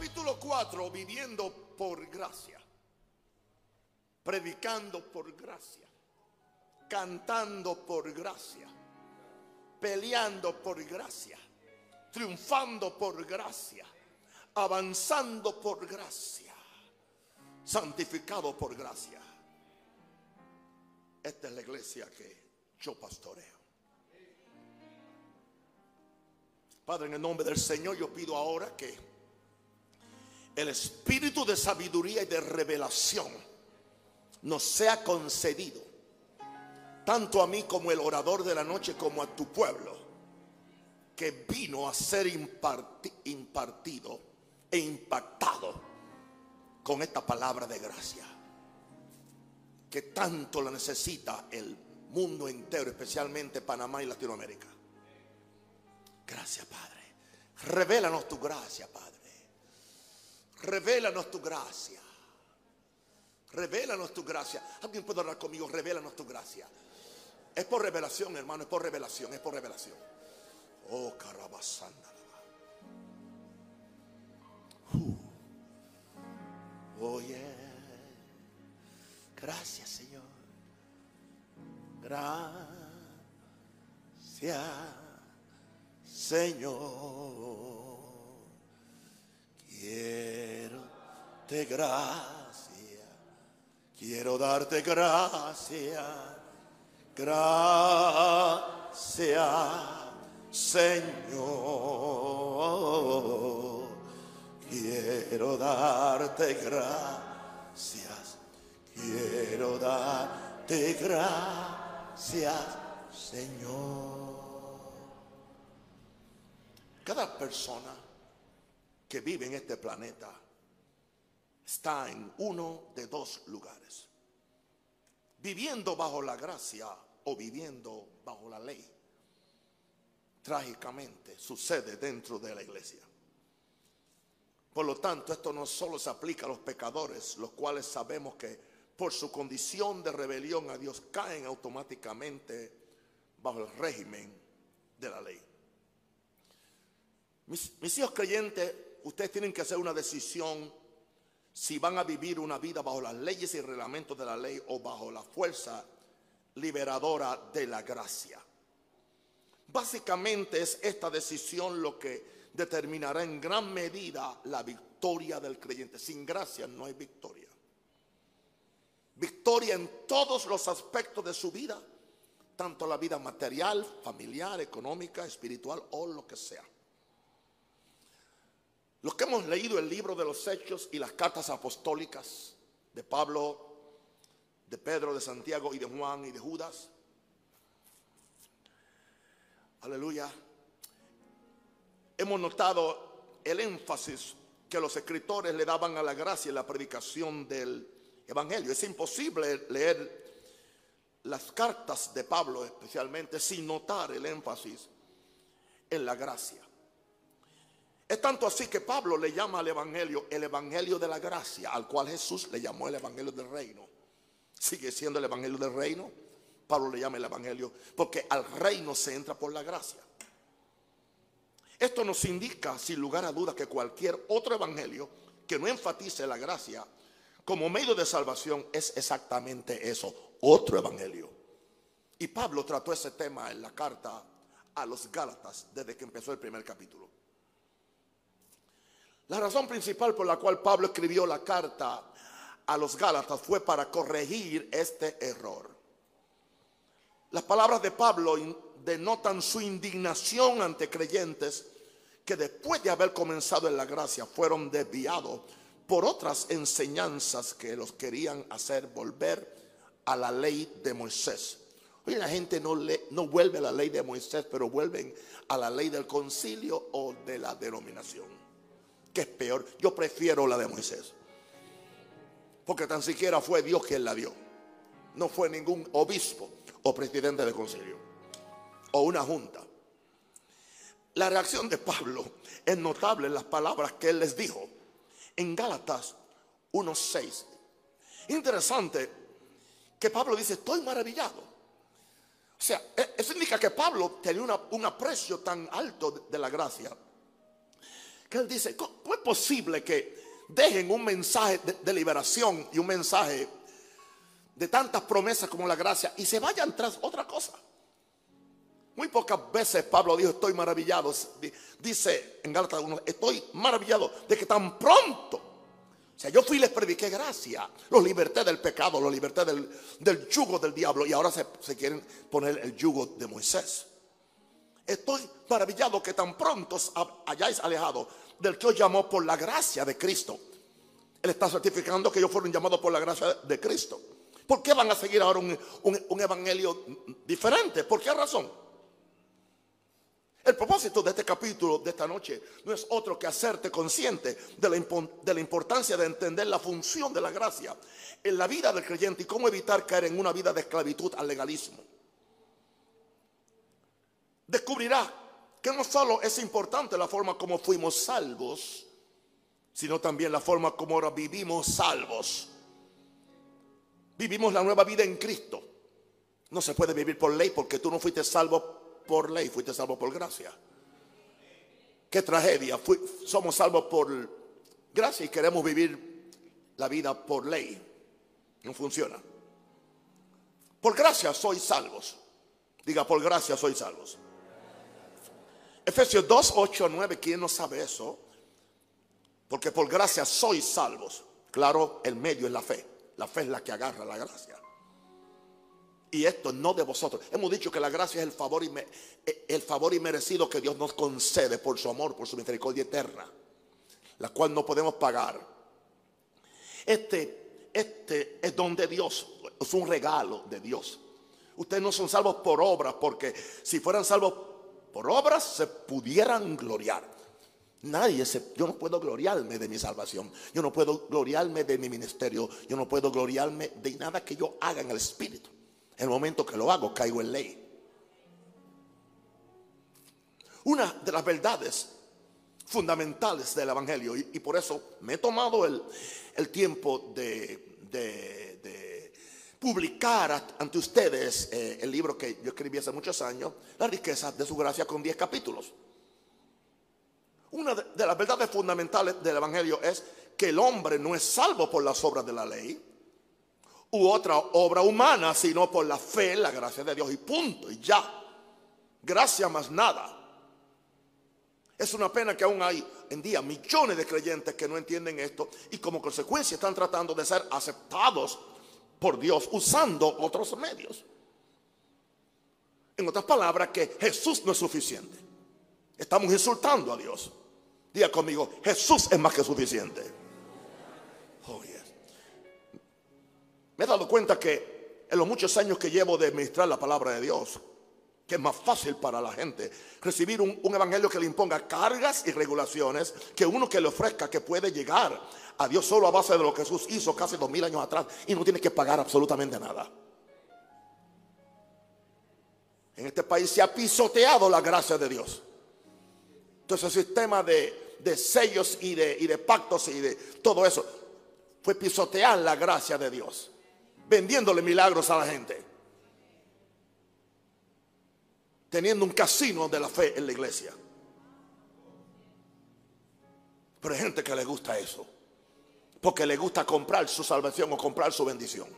capítulo 4, viviendo por gracia, predicando por gracia, cantando por gracia, peleando por gracia, triunfando por gracia, avanzando por gracia, santificado por gracia. Esta es la iglesia que yo pastoreo. Padre, en el nombre del Señor yo pido ahora que el espíritu de sabiduría y de revelación nos sea concedido, tanto a mí como el orador de la noche, como a tu pueblo, que vino a ser impartido e impactado con esta palabra de gracia, que tanto la necesita el mundo entero, especialmente Panamá y Latinoamérica. Gracias, Padre. Revélanos tu gracia, Padre. Revélanos tu gracia. Revélanos tu gracia. Alguien puede hablar conmigo, revélanos tu gracia. Es por revelación, hermano, es por revelación, es por revelación. Oh, carabasanda. Uh. Oh. Gracias, Señor. Gracias, Señor. Quiero darte gracia, quiero darte gracia, gracia, Señor. Quiero darte gracias, quiero darte gracias, Señor. Cada persona que vive en este planeta está en uno de dos lugares. Viviendo bajo la gracia o viviendo bajo la ley. Trágicamente sucede dentro de la iglesia. Por lo tanto, esto no solo se aplica a los pecadores, los cuales sabemos que por su condición de rebelión a Dios caen automáticamente bajo el régimen de la ley. Mis, hijos creyentes ustedes tienen que hacer una decisión si van a vivir una vida bajo las leyes y reglamentos de la ley o bajo la fuerza liberadora de la gracia. Básicamente es esta decisión lo que determinará en gran medida la victoria del creyente. Sin gracia no hay victoria. Victoria en todos los aspectos de su vida, tanto la vida material, familiar, económica, espiritual o lo que sea. Los que hemos leído el libro de los Hechos y las cartas apostólicas de Pablo, de Pedro, de Santiago y de Juan y de Judas, aleluya, hemos notado el énfasis que los escritores le daban a la gracia y la predicación del Evangelio. Es imposible leer las cartas de Pablo especialmente sin notar el énfasis en la gracia. Es tanto así que Pablo le llama al Evangelio el Evangelio de la gracia, al cual Jesús le llamó el Evangelio del reino. Sigue siendo el Evangelio del reino. Pablo le llama el Evangelio porque al reino se entra por la gracia. Esto nos indica sin lugar a dudas que cualquier otro Evangelio que no enfatice la gracia como medio de salvación es exactamente eso, otro Evangelio. Y Pablo trató ese tema en la carta a los Gálatas desde que empezó el primer capítulo. La razón principal por la cual Pablo escribió la carta a los Gálatas fue para corregir este error. Las palabras de Pablo denotan su indignación ante creyentes que después de haber comenzado en la gracia fueron desviados por otras enseñanzas que los querían hacer volver a la ley de Moisés. Hoy la gente no, le, no vuelve a la ley de Moisés, pero vuelven a la ley del concilio o de la denominación que es peor. Yo prefiero la de Moisés. Porque tan siquiera fue Dios quien la dio. No fue ningún obispo o presidente de concilio. O una junta. La reacción de Pablo es notable en las palabras que él les dijo. En Gálatas 1.6. Interesante que Pablo dice, estoy maravillado. O sea, e-, eso indica que Pablo tenía un aprecio tan alto de la gracia Que él dice, ¿cómo es posible que dejen un mensaje de, liberación y un mensaje de tantas promesas como la gracia y se vayan tras otra cosa? Muy pocas veces Pablo dijo, estoy maravillado. Dice en Gálatas 1, estoy maravillado de que tan pronto, o sea, yo fui y les prediqué gracia, los liberté del pecado, los liberté del, yugo del diablo y ahora se quieren poner el yugo de Moisés. Estoy maravillado que tan pronto hayáis alejado del que os llamó por la gracia de Cristo. Él está certificando que ellos fueron llamados por la gracia de Cristo. ¿Por qué van a seguir ahora un, evangelio diferente? ¿Por qué razón? El propósito de este capítulo, de esta noche, no es otro que hacerte consciente de la, de la, importancia de entender la función de la gracia en la vida del creyente y cómo evitar caer en una vida de esclavitud al legalismo. Descubrirá que no solo es importante la forma como fuimos salvos, sino también la forma como ahora vivimos salvos. Vivimos la nueva vida en Cristo. No se puede vivir por ley porque tú no fuiste salvo por ley, fuiste salvo por gracia. Qué tragedia. somos salvos por gracia y queremos vivir la vida por ley. No funciona. Por gracia soy salvos. Diga, por gracia soy salvos. Efesios 2, 8, 9, ¿quién no sabe eso? Porque por gracia sois salvos. Claro, el medio es la fe. La fe es la que agarra la gracia. Y esto no de vosotros. Hemos dicho que la gracia es el favor, y eh, el favor inmerecido que Dios nos concede por su amor, por su misericordia eterna, la cual no podemos pagar. Este, este es don de Dios, es un regalo de Dios. Ustedes no son salvos por obras, porque si fueran salvos por obras se pudieran gloriar. Nadie se, yo no puedo gloriarme de mi salvación. Yo no puedo gloriarme de mi ministerio. Yo no puedo gloriarme de nada que yo haga en el espíritu. En el momento que lo hago, caigo en ley. Una de las verdades fundamentales del Evangelio, y, por eso me he tomado el, tiempo de, de, publicar ante ustedes eh, el libro que yo escribí hace muchos años, La riqueza de su gracia con 10 capítulos. Una de las verdades fundamentales del Evangelio es que el hombre no es salvo por las obras de la ley u otra obra humana, sino por la fe, la gracia de Dios y punto, y ya. Gracia más nada. Es una pena que aún hay en día millones de creyentes que no entienden esto y como consecuencia están tratando de ser aceptados por Dios usando otros medios. En otras palabras, que Jesús no es suficiente. Estamos insultando a Dios. Diga conmigo, Jesús es más que suficiente. Oh, Me he dado cuenta que en los muchos años que llevo de ministrar la palabra de Dios, que es más fácil para la gente recibir un, evangelio que le imponga cargas y regulaciones que uno que le ofrezca que puede llegar a Dios solo a base de lo que Jesús hizo casi dos mil años atrás y no tiene que pagar absolutamente nada. En este país se ha pisoteado la gracia de Dios. Entonces el sistema de, sellos y de, y de pactos y de todo eso fue pisotear la gracia de Dios, vendiéndole milagros a la gente, teniendo un casino de la fe en la iglesia. Pero hay gente que le gusta eso, porque le gusta comprar su salvación o comprar su bendición.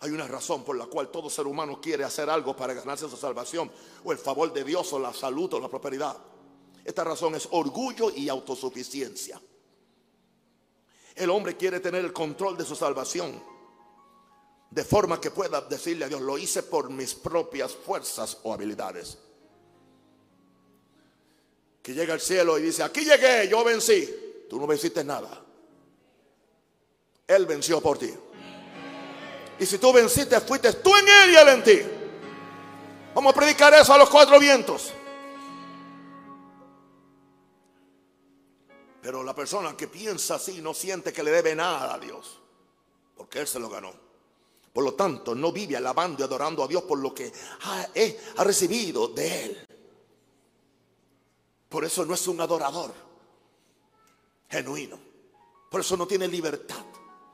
Hay una razón por la cual todo ser humano quiere hacer algo para ganarse su salvación o el favor de Dios o la salud o la prosperidad. Esta razón es orgullo y autosuficiencia. El hombre quiere tener el control de su salvación de forma que pueda decirle a Dios, lo hice por mis propias fuerzas o habilidades. Que llega al cielo y dice, aquí llegué, yo vencí. Tú no venciste nada. Él venció por ti. Y si tú venciste, fuiste tú en él y él en ti. Vamos a predicar eso a los cuatro vientos. Pero la persona que piensa así no siente que le debe nada a Dios. Porque Él se lo ganó. Por lo tanto, no vive alabando y adorando a Dios por lo que ha, ha recibido de Él. Por eso no es un adorador genuino. Por eso no tiene libertad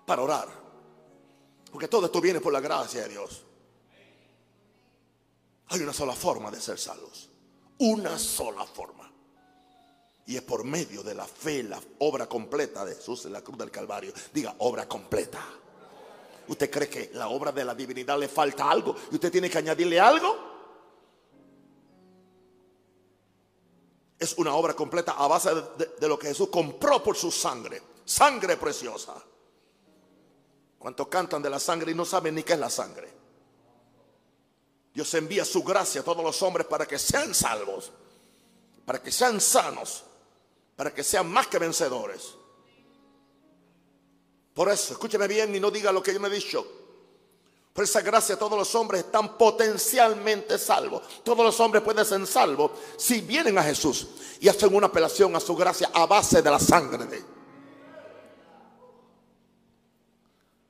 para orar. Porque todo esto viene por la gracia de Dios. Hay una sola forma de ser salvos. Una sola forma. Y es por medio de la fe, la obra completa de Jesús en la cruz del Calvario. Diga, obra completa. ¿Usted cree que la obra de la divinidad le falta algo y usted tiene que añadirle algo? Es una obra completa a base de, lo que Jesús compró por su sangre. Sangre preciosa. ¿Cuántos cantan de la sangre y no saben ni qué es la sangre? Dios envía su gracia a todos los hombres para que sean salvos, para que sean sanos, para que sean más que vencedores. Por eso, escúcheme bien y no diga lo que yo me he dicho. Por esa gracia todos los hombres están potencialmente salvos. Todos los hombres pueden ser salvos si vienen a Jesús y hacen una apelación a su gracia a base de la sangre de él.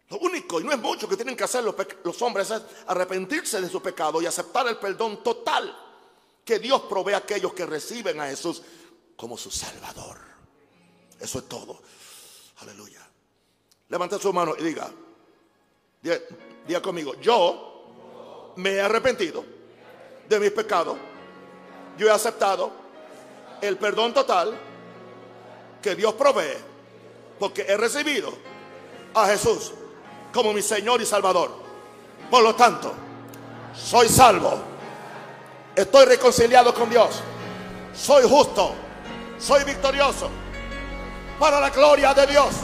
Lo único, y no es mucho que tienen que hacer los, hombres, es arrepentirse de su pecado y aceptar el perdón total que Dios provee a aquellos que reciben a Jesús como su Salvador. Eso es todo. Aleluya. Levante su mano y diga, diga, conmigo, yo me he arrepentido de mis pecados. Yo he aceptado el perdón total que Dios provee porque he recibido a Jesús como mi Señor y Salvador. Por lo tanto, soy salvo. Estoy reconciliado con Dios. Soy justo. Soy victorioso. Para la gloria de Dios.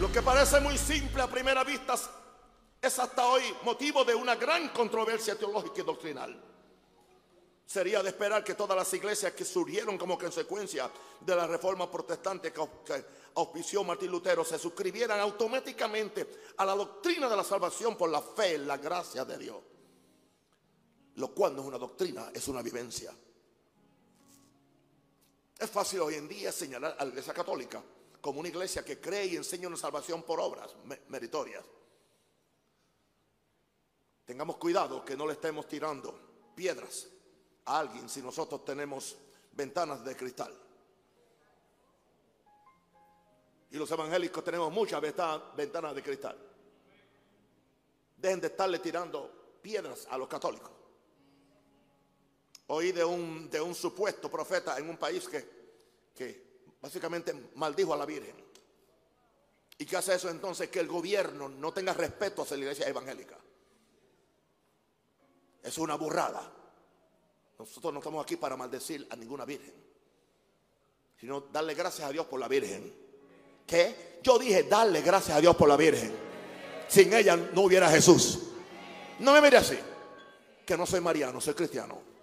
Lo que parece muy simple a primera vista es hasta hoy motivo de una gran controversia teológica y doctrinal. Sería de esperar que todas las iglesias que surgieron como consecuencia de la reforma protestante que auspició Martín Lutero se suscribieran automáticamente a la doctrina de la salvación por la fe en la gracia de Dios. Lo cual no es una doctrina, es una vivencia. Es fácil hoy en día señalar a la iglesia católica como una iglesia que cree y enseña una salvación por obras meritorias. Tengamos cuidado que no le estemos tirando piedras a alguien si nosotros tenemos ventanas de cristal. Y los evangélicos tenemos muchas ventanas de cristal. Dejen de estarle tirando piedras a los católicos. Oí de un, de un supuesto profeta en un país que, que básicamente maldijo a la Virgen. ¿Y qué hace eso entonces? Que el gobierno no tenga respeto hacia la iglesia evangélica. Es una burrada. Nosotros no estamos aquí para maldecir a ninguna virgen, sino darle gracias a Dios por la virgen. ¿Qué? Yo dije darle gracias a Dios por la virgen. Sin ella no hubiera Jesús. No me mire así, que no soy mariano, soy cristiano.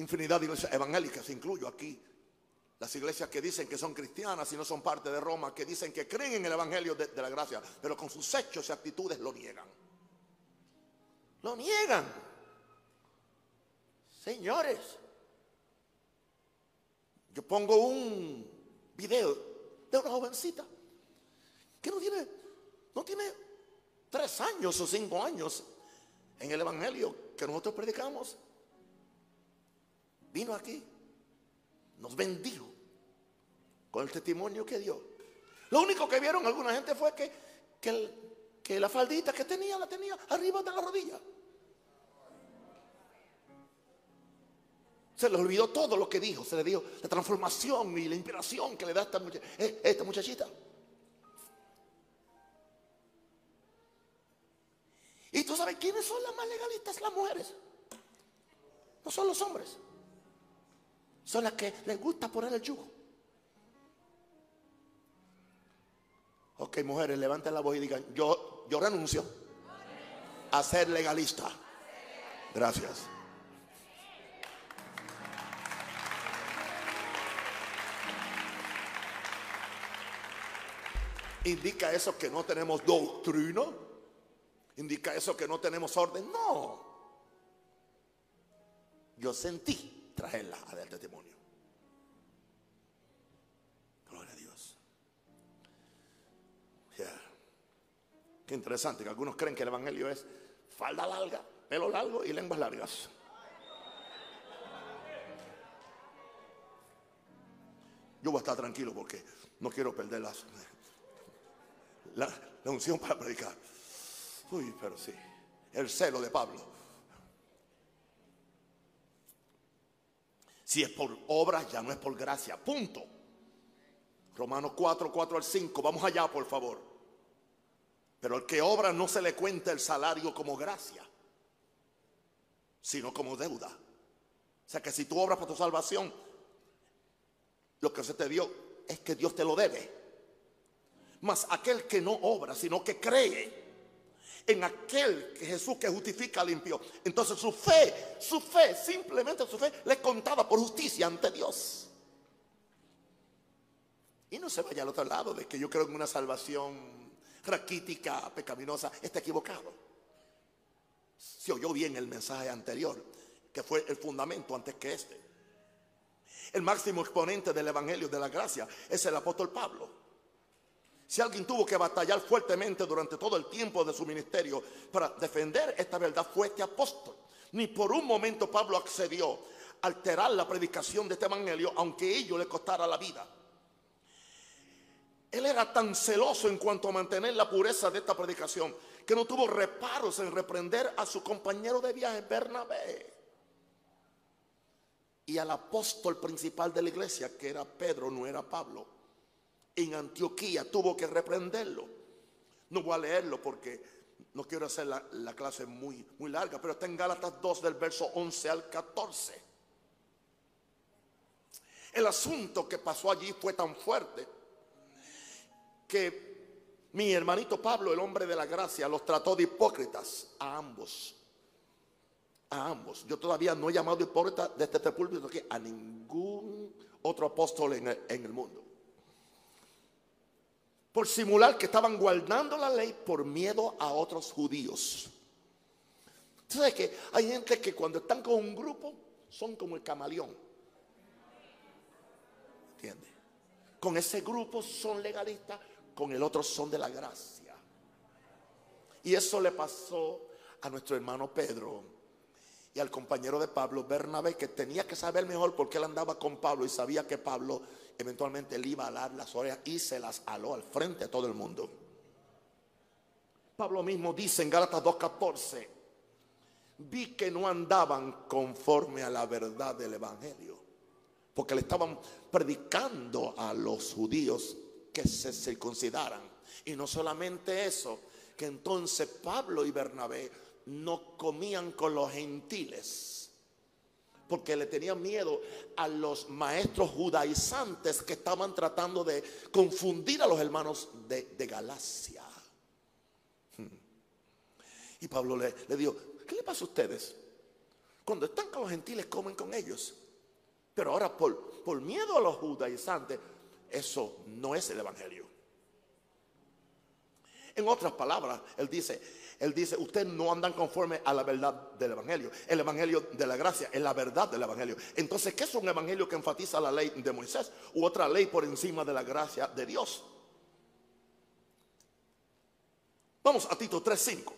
Infinidad de iglesias evangélicas, incluyo aquí, las iglesias que dicen que son cristianas y no son parte de Roma, que dicen que creen en el Evangelio de, la gracia, pero con sus hechos y actitudes lo niegan. Lo niegan. Señores, yo pongo un video de una jovencita que no tiene, no tiene tres años o cinco años en el Evangelio que nosotros predicamos. Vino aquí, nos bendijo con el testimonio que dio. Lo único que vieron alguna gente fue que, que, la faldita que tenía la tenía arriba de la rodilla. Se le olvidó todo lo que dijo, se le dio la transformación y la inspiración que le da esta, eh, esta muchachita. Y tú sabes quiénes son las más legalistas, las mujeres. No son los hombres. Son las que les gusta poner el yugo. Ok, mujeres, levanten la voz y digan, yo, yo renuncio a ser legalista. Gracias. ¿Indica eso que no tenemos doctrina? ¿Indica eso que no tenemos orden? No. Yo sentí traerla a dar testimonio. Qué interesante, que algunos creen que el Evangelio es falda larga, pelo largo y lenguas largas. Yo voy a estar tranquilo porque no quiero perder la, la unción para predicar. Uy, pero sí, el celo de Pablo. Si es por obras, ya no es por gracia. Punto. Romanos 4, 4 al 5. Vamos allá, por favor. Pero al que obra no se le cuenta el salario como gracia, sino como deuda. O sea que si tú obras por tu salvación, lo que se te dio es que Dios te lo debe. Mas aquel que no obra, sino que cree en aquel que Jesús que justifica limpio. Entonces su fe, su fe, simplemente su fe le es contada por justicia ante Dios. Y no se vaya al otro lado de que yo creo en una salvación raquítica, pecaminosa, está equivocado. Se oyó bien el mensaje anterior, que fue el fundamento antes que este. El máximo exponente del Evangelio de la Gracia es el apóstol Pablo. Si alguien tuvo que batallar fuertemente durante todo el tiempo de su ministerio para defender esta verdad, fue este apóstol. Ni por un momento Pablo accedió a alterar la predicación de este evangelio, aunque ello le costara la vida. Él era tan celoso en cuanto a mantener la pureza de esta predicación que no tuvo reparos en reprender a su compañero de viaje, Bernabé, y al apóstol principal de la iglesia, que era Pedro, no era Pablo en Antioquía, tuvo que reprenderlo. No voy a leerlo porque no quiero hacer la, clase muy, muy larga, pero está en Gálatas 2 del verso 11 al 14. El asunto que pasó allí fue tan fuerte que mi hermanito Pablo, el hombre de la gracia, los trató de hipócritas a ambos. A ambos. Yo todavía no he llamado hipócrita desde este púlpito aquí a ningún otro apóstol en el mundo por simular que estaban guardando la ley por miedo a otros judíos. ¿Sabes que hay gente que cuando están con un grupo son como el camaleón? ¿Entiendes? Con ese grupo son legalistas, con el otro son de la gracia. Y eso le pasó a nuestro hermano Pedro y al compañero de Pablo, Bernabé, que tenía que saber mejor porque él andaba con Pablo y sabía que Pablo eventualmente le iba a alar las orejas y se las aló al frente a todo el mundo. Pablo mismo dice en Gálatas 2.14, vi que no andaban conforme a la verdad del Evangelio, porque le estaban predicando a los judíos que se circuncidaran. Y no solamente eso, que entonces Pablo y Bernabé no comían con los gentiles porque le tenían miedo a los maestros judaizantes que estaban tratando de confundir a los hermanos de, Galacia. Hmm. Y Pablo le, dijo, ¿qué le pasa a ustedes? Cuando están con los gentiles comen con ellos. Pero ahora por miedo a los judaizantes, eso no es el Evangelio. En otras palabras, él dice, él dice, ustedes no andan conforme a la verdad del Evangelio. El Evangelio de la gracia es la verdad del Evangelio. Entonces, ¿qué es un Evangelio que enfatiza la ley de Moisés u otra ley por encima de la gracia de Dios? Vamos a Tito 3.5,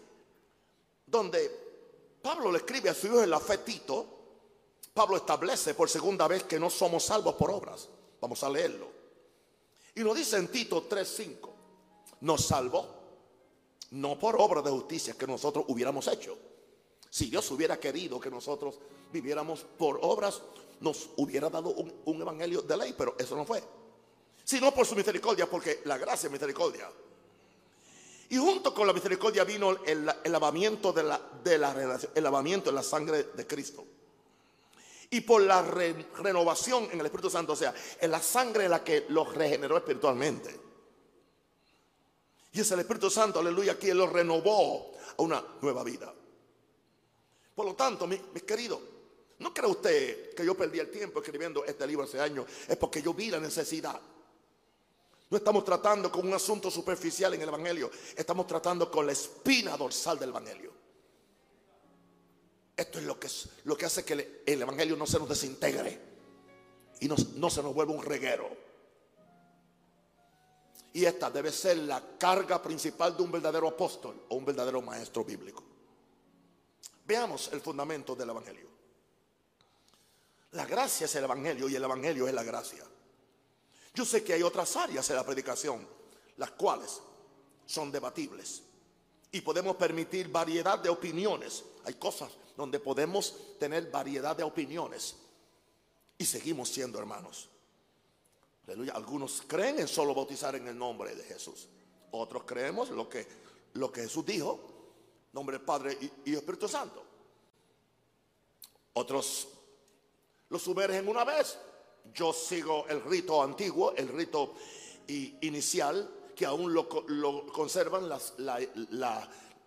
donde Pablo le escribe a su hijo en la fe Tito. Pablo establece por segunda vez que no somos salvos por obras. Vamos a leerlo. Y nos dice en Tito 3.5, nos salvó no por obra de justicia que nosotros hubiéramos hecho. Si Dios hubiera querido que nosotros viviéramos por obras, nos hubiera dado un, evangelio de ley, pero eso no fue. Sino por su misericordia, porque la gracia es misericordia. Y junto con la misericordia vino el, lavamiento de la, de la el lavamiento en la sangre de Cristo. Y por la renovación en el Espíritu Santo, o sea, en la sangre la que los regeneró espiritualmente. Y es el Espíritu Santo, aleluya, quien lo renovó a una nueva vida. Por lo tanto, mis, queridos, no cree usted que yo perdí el tiempo escribiendo este libro hace años, es porque yo vi la necesidad. No estamos tratando con un asunto superficial en el Evangelio, estamos tratando con la espina dorsal del Evangelio. Esto es lo que, lo que hace que el, Evangelio no se nos desintegre y no, no se nos vuelva un reguero. Y esta debe ser la carga principal de un verdadero apóstol o un verdadero maestro bíblico. Veamos el fundamento del Evangelio. La gracia es el Evangelio y el Evangelio es la gracia. Yo sé que hay otras áreas en la predicación, las cuales son debatibles. Y podemos permitir variedad de opiniones. Hay cosas donde podemos tener variedad de opiniones. Y seguimos siendo hermanos. Aleluya. Algunos creen en solo bautizar en el nombre de Jesús. Otros creemos lo que, lo que Jesús dijo, nombre del Padre y, y Espíritu Santo. Otros lo sumergen una vez. Yo sigo el rito antiguo, el rito inicial, que aún lo, conservan las,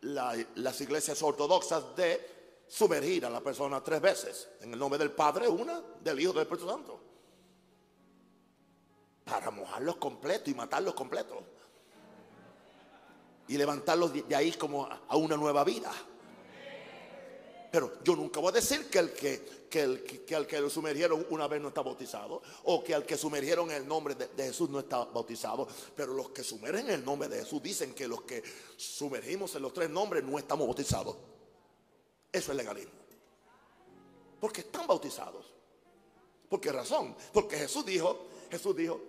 las iglesias ortodoxas de sumergir a la persona tres veces. En el nombre del Padre, una, del Hijo del Espíritu Santo para mojarlos completos y matarlos completos. Y levantarlos de ahí como a una nueva vida. Pero yo nunca voy a decir que el que, que, el, que, al que lo sumergieron una vez no está bautizado. O que al que sumergieron en el nombre de, Jesús no está bautizado. Pero los que sumergen en el nombre de Jesús dicen que los que sumergimos en los tres nombres no estamos bautizados. Eso es legalismo. Porque están bautizados. ¿Por qué razón? Porque Jesús dijo, Jesús dijo,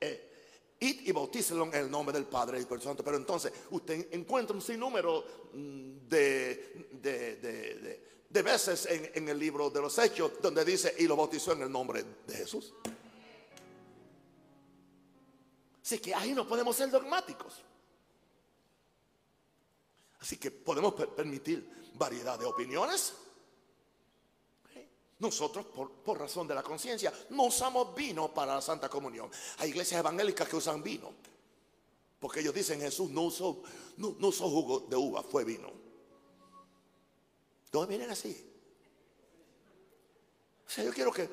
eh, id y bautícelo en el nombre del Padre y del Santo. Pero entonces usted encuentra un sinnúmero mm, de, de, veces en, el libro de los Hechos donde dice y lo bautizó en el nombre de Jesús. Así que ahí no podemos ser dogmáticos. Así que podemos permitir variedad de opiniones. Nosotros, por, razón de la conciencia, no usamos vino para la Santa Comunión. Hay iglesias evangélicas que usan vino. Porque ellos dicen Jesús no usó, no, usó jugo de uva, fue vino. Todos vienen así. O sea, yo quiero que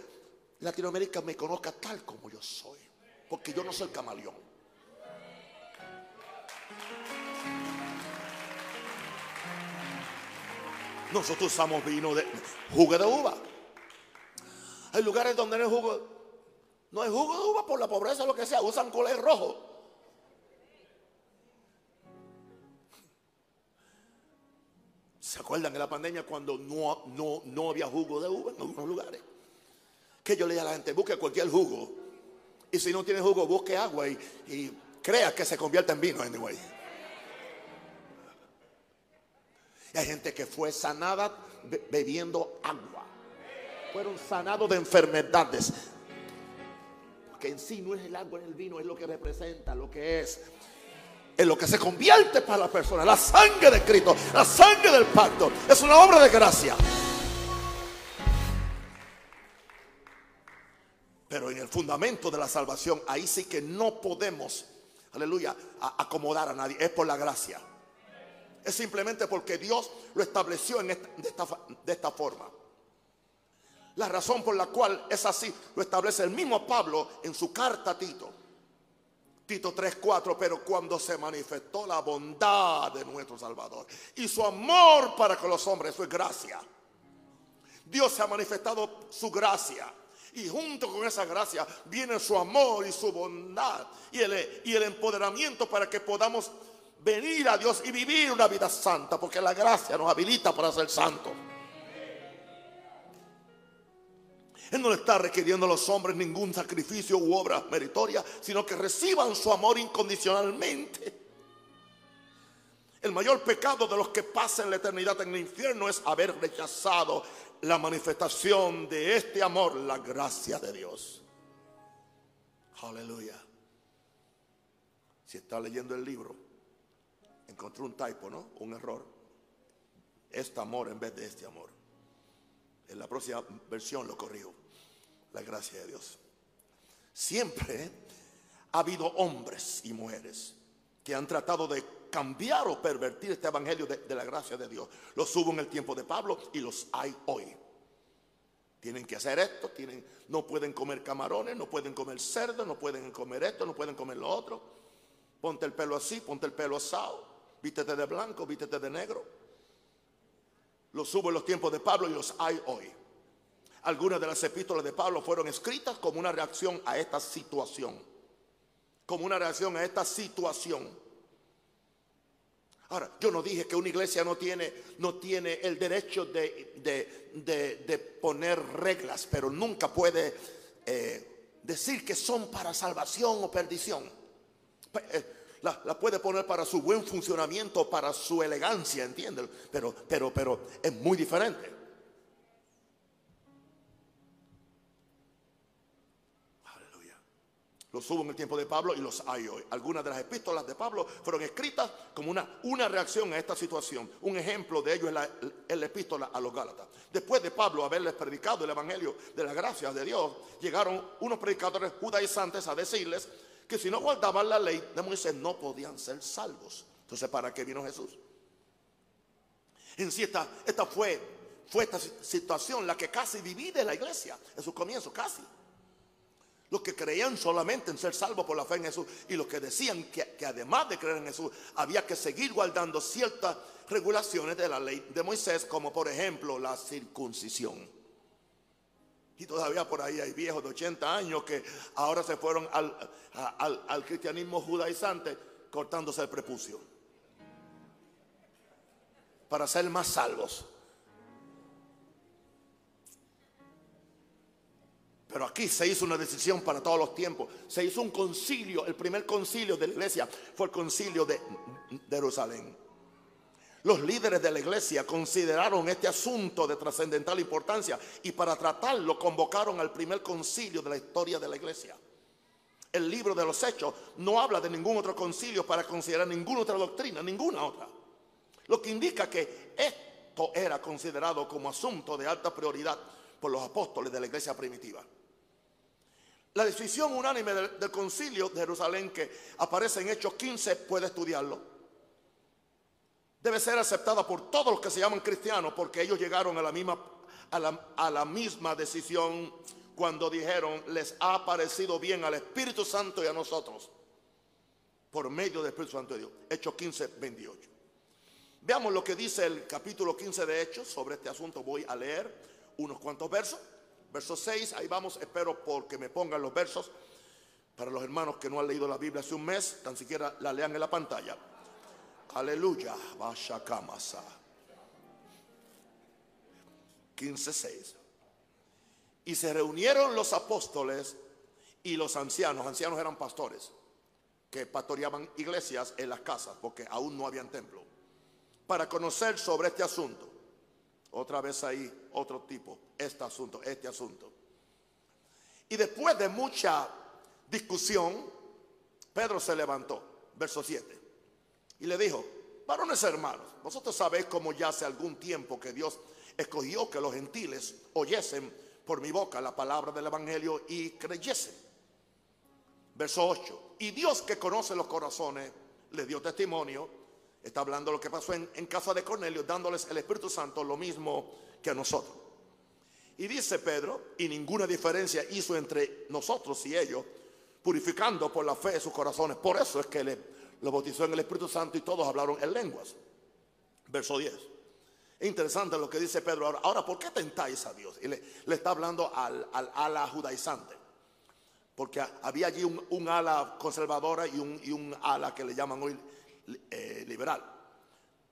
Latinoamérica me conozca tal como yo soy. Porque yo no soy camaleón. Nosotros usamos vino de jugo de uva. Hay lugares donde no hay jugo, no hay jugo de uva por la pobreza o lo que sea, usan color rojo. ¿Se acuerdan de la pandemia cuando no, no, no había jugo de uva en algunos lugares? Que yo le dije a la gente, busque cualquier jugo. Y si no tiene jugo, busque agua y, crea que se convierta en vino anyway. Y hay gente que fue sanada bebiendo agua fueron sanados de enfermedades. Porque en sí no es el agua en el vino, es lo que representa, lo que es. Es lo que se convierte para la persona. La sangre de Cristo, la sangre del pacto. Es una obra de gracia. Pero en el fundamento de la salvación, ahí sí que no podemos, aleluya, acomodar a nadie. Es por la gracia. Es simplemente porque Dios lo estableció en esta, de esta forma. La razón por la cual es así lo establece el mismo Pablo en su carta a Tito. Tito 3:4, pero cuando se manifestó la bondad de nuestro Salvador y su amor para con los hombres, su gracia. Dios se ha manifestado su gracia. Y junto con esa gracia viene su amor y su bondad y el, y el empoderamiento para que podamos venir a Dios y vivir una vida santa, porque la gracia nos habilita para ser santos. Él no le está requiriendo a los hombres ningún sacrificio u obra meritoria, sino que reciban su amor incondicionalmente. El mayor pecado de los que pasan la eternidad en el infierno es haber rechazado la manifestación de este amor, la gracia de Dios. Aleluya. Si está leyendo el libro, encontró un typo, ¿no? Un error. Este amor en vez de este amor. En la próxima versión lo corrijo. La gracia de Dios. Siempre ha habido hombres y mujeres que han tratado de cambiar o pervertir este evangelio de, la gracia de Dios. Los hubo en el tiempo de Pablo y los hay hoy. Tienen que hacer esto, tienen, no pueden comer camarones, no pueden comer cerdo, no pueden comer esto, no pueden comer lo otro. Ponte el pelo así, ponte el pelo asado, vístete de blanco, vístete de negro. Los hubo en los tiempos de Pablo y los hay hoy. Algunas de las epístolas de Pablo fueron escritas como una reacción a esta situación. como una reacción a esta situación. Ahora, yo no dije que una iglesia no tiene, no tiene el derecho de, de, poner reglas, pero nunca puede eh, decir que son para salvación o perdición. Eh, la, puede poner para su buen funcionamiento, para su elegancia, ¿entiendes? Pero, pero, pero es muy diferente. Los hubo en el tiempo de Pablo y los hay hoy. Algunas de las epístolas de Pablo fueron escritas como una, una reacción a esta situación. Un ejemplo de ello es la, la epístola a los Gálatas. Después de Pablo haberles predicado el evangelio de las gracias de Dios, llegaron unos predicadores judaizantes a decirles que si no guardaban la ley de Moisés no podían ser salvos. Entonces, ¿para qué vino Jesús? En sí, esta, esta fue, fue esta situación la que casi divide la iglesia en su comienzo, casi. Los que creían solamente en ser salvos por la fe en Jesús y los que decían que, además de creer en Jesús había que seguir guardando ciertas regulaciones de la ley de Moisés, como por ejemplo la circuncisión. Y todavía por ahí hay viejos de 80 años que ahora se fueron al, al cristianismo judaizante cortándose el prepucio para ser más salvos. Pero aquí se hizo una decisión para todos los tiempos. Se hizo un concilio. El primer concilio de la iglesia fue el concilio de, Jerusalén. Los líderes de la iglesia consideraron este asunto de trascendental importancia y para tratarlo convocaron al primer concilio de la historia de la iglesia. El libro de los hechos no habla de ningún otro concilio para considerar ninguna otra doctrina, ninguna otra. Lo que indica que esto era considerado como asunto de alta prioridad por los apóstoles de la iglesia primitiva. La decisión unánime del, concilio de Jerusalén que aparece en Hechos 15, puede estudiarlo. Debe ser aceptada por todos los que se llaman cristianos porque ellos llegaron a la misma, a la, a la misma decisión cuando dijeron, les ha parecido bien al Espíritu Santo y a nosotros por medio del Espíritu Santo de Dios. Hechos 15, 28. Veamos lo que dice el capítulo 15 de Hechos sobre este asunto. Voy a leer unos cuantos versos. Verso 6, ahí vamos, espero porque me pongan los versos. Para los hermanos que no han leído la Biblia hace un mes, tan siquiera la lean en la pantalla. Aleluya, Bashakamasa. 15:6. Y se reunieron los apóstoles y los ancianos. Ancianos eran pastores que pastoreaban iglesias en las casas porque aún no habían templo. Para conocer sobre este asunto. Otra vez ahí, otro tipo, este asunto, este asunto. Y después de mucha discusión, Pedro se levantó, verso 7, y le dijo, varones hermanos, vosotros sabéis como ya hace algún tiempo que Dios escogió que los gentiles oyesen por mi boca la palabra del Evangelio y creyesen. Verso 8, y Dios que conoce los corazones, le dio testimonio Está hablando lo que pasó en, casa de Cornelio, dándoles el Espíritu Santo lo mismo que a nosotros. Y dice Pedro, y ninguna diferencia hizo entre nosotros y ellos, purificando por la fe de sus corazones. Por eso es que le, lo bautizó en el Espíritu Santo y todos hablaron en lenguas. Verso 10. Es interesante lo que dice Pedro ahora. Ahora, ¿por qué tentáis a Dios? Y le, está hablando al, ala judaizante. Porque había allí un, ala conservadora y un, y un ala que le llaman hoy eh, liberal.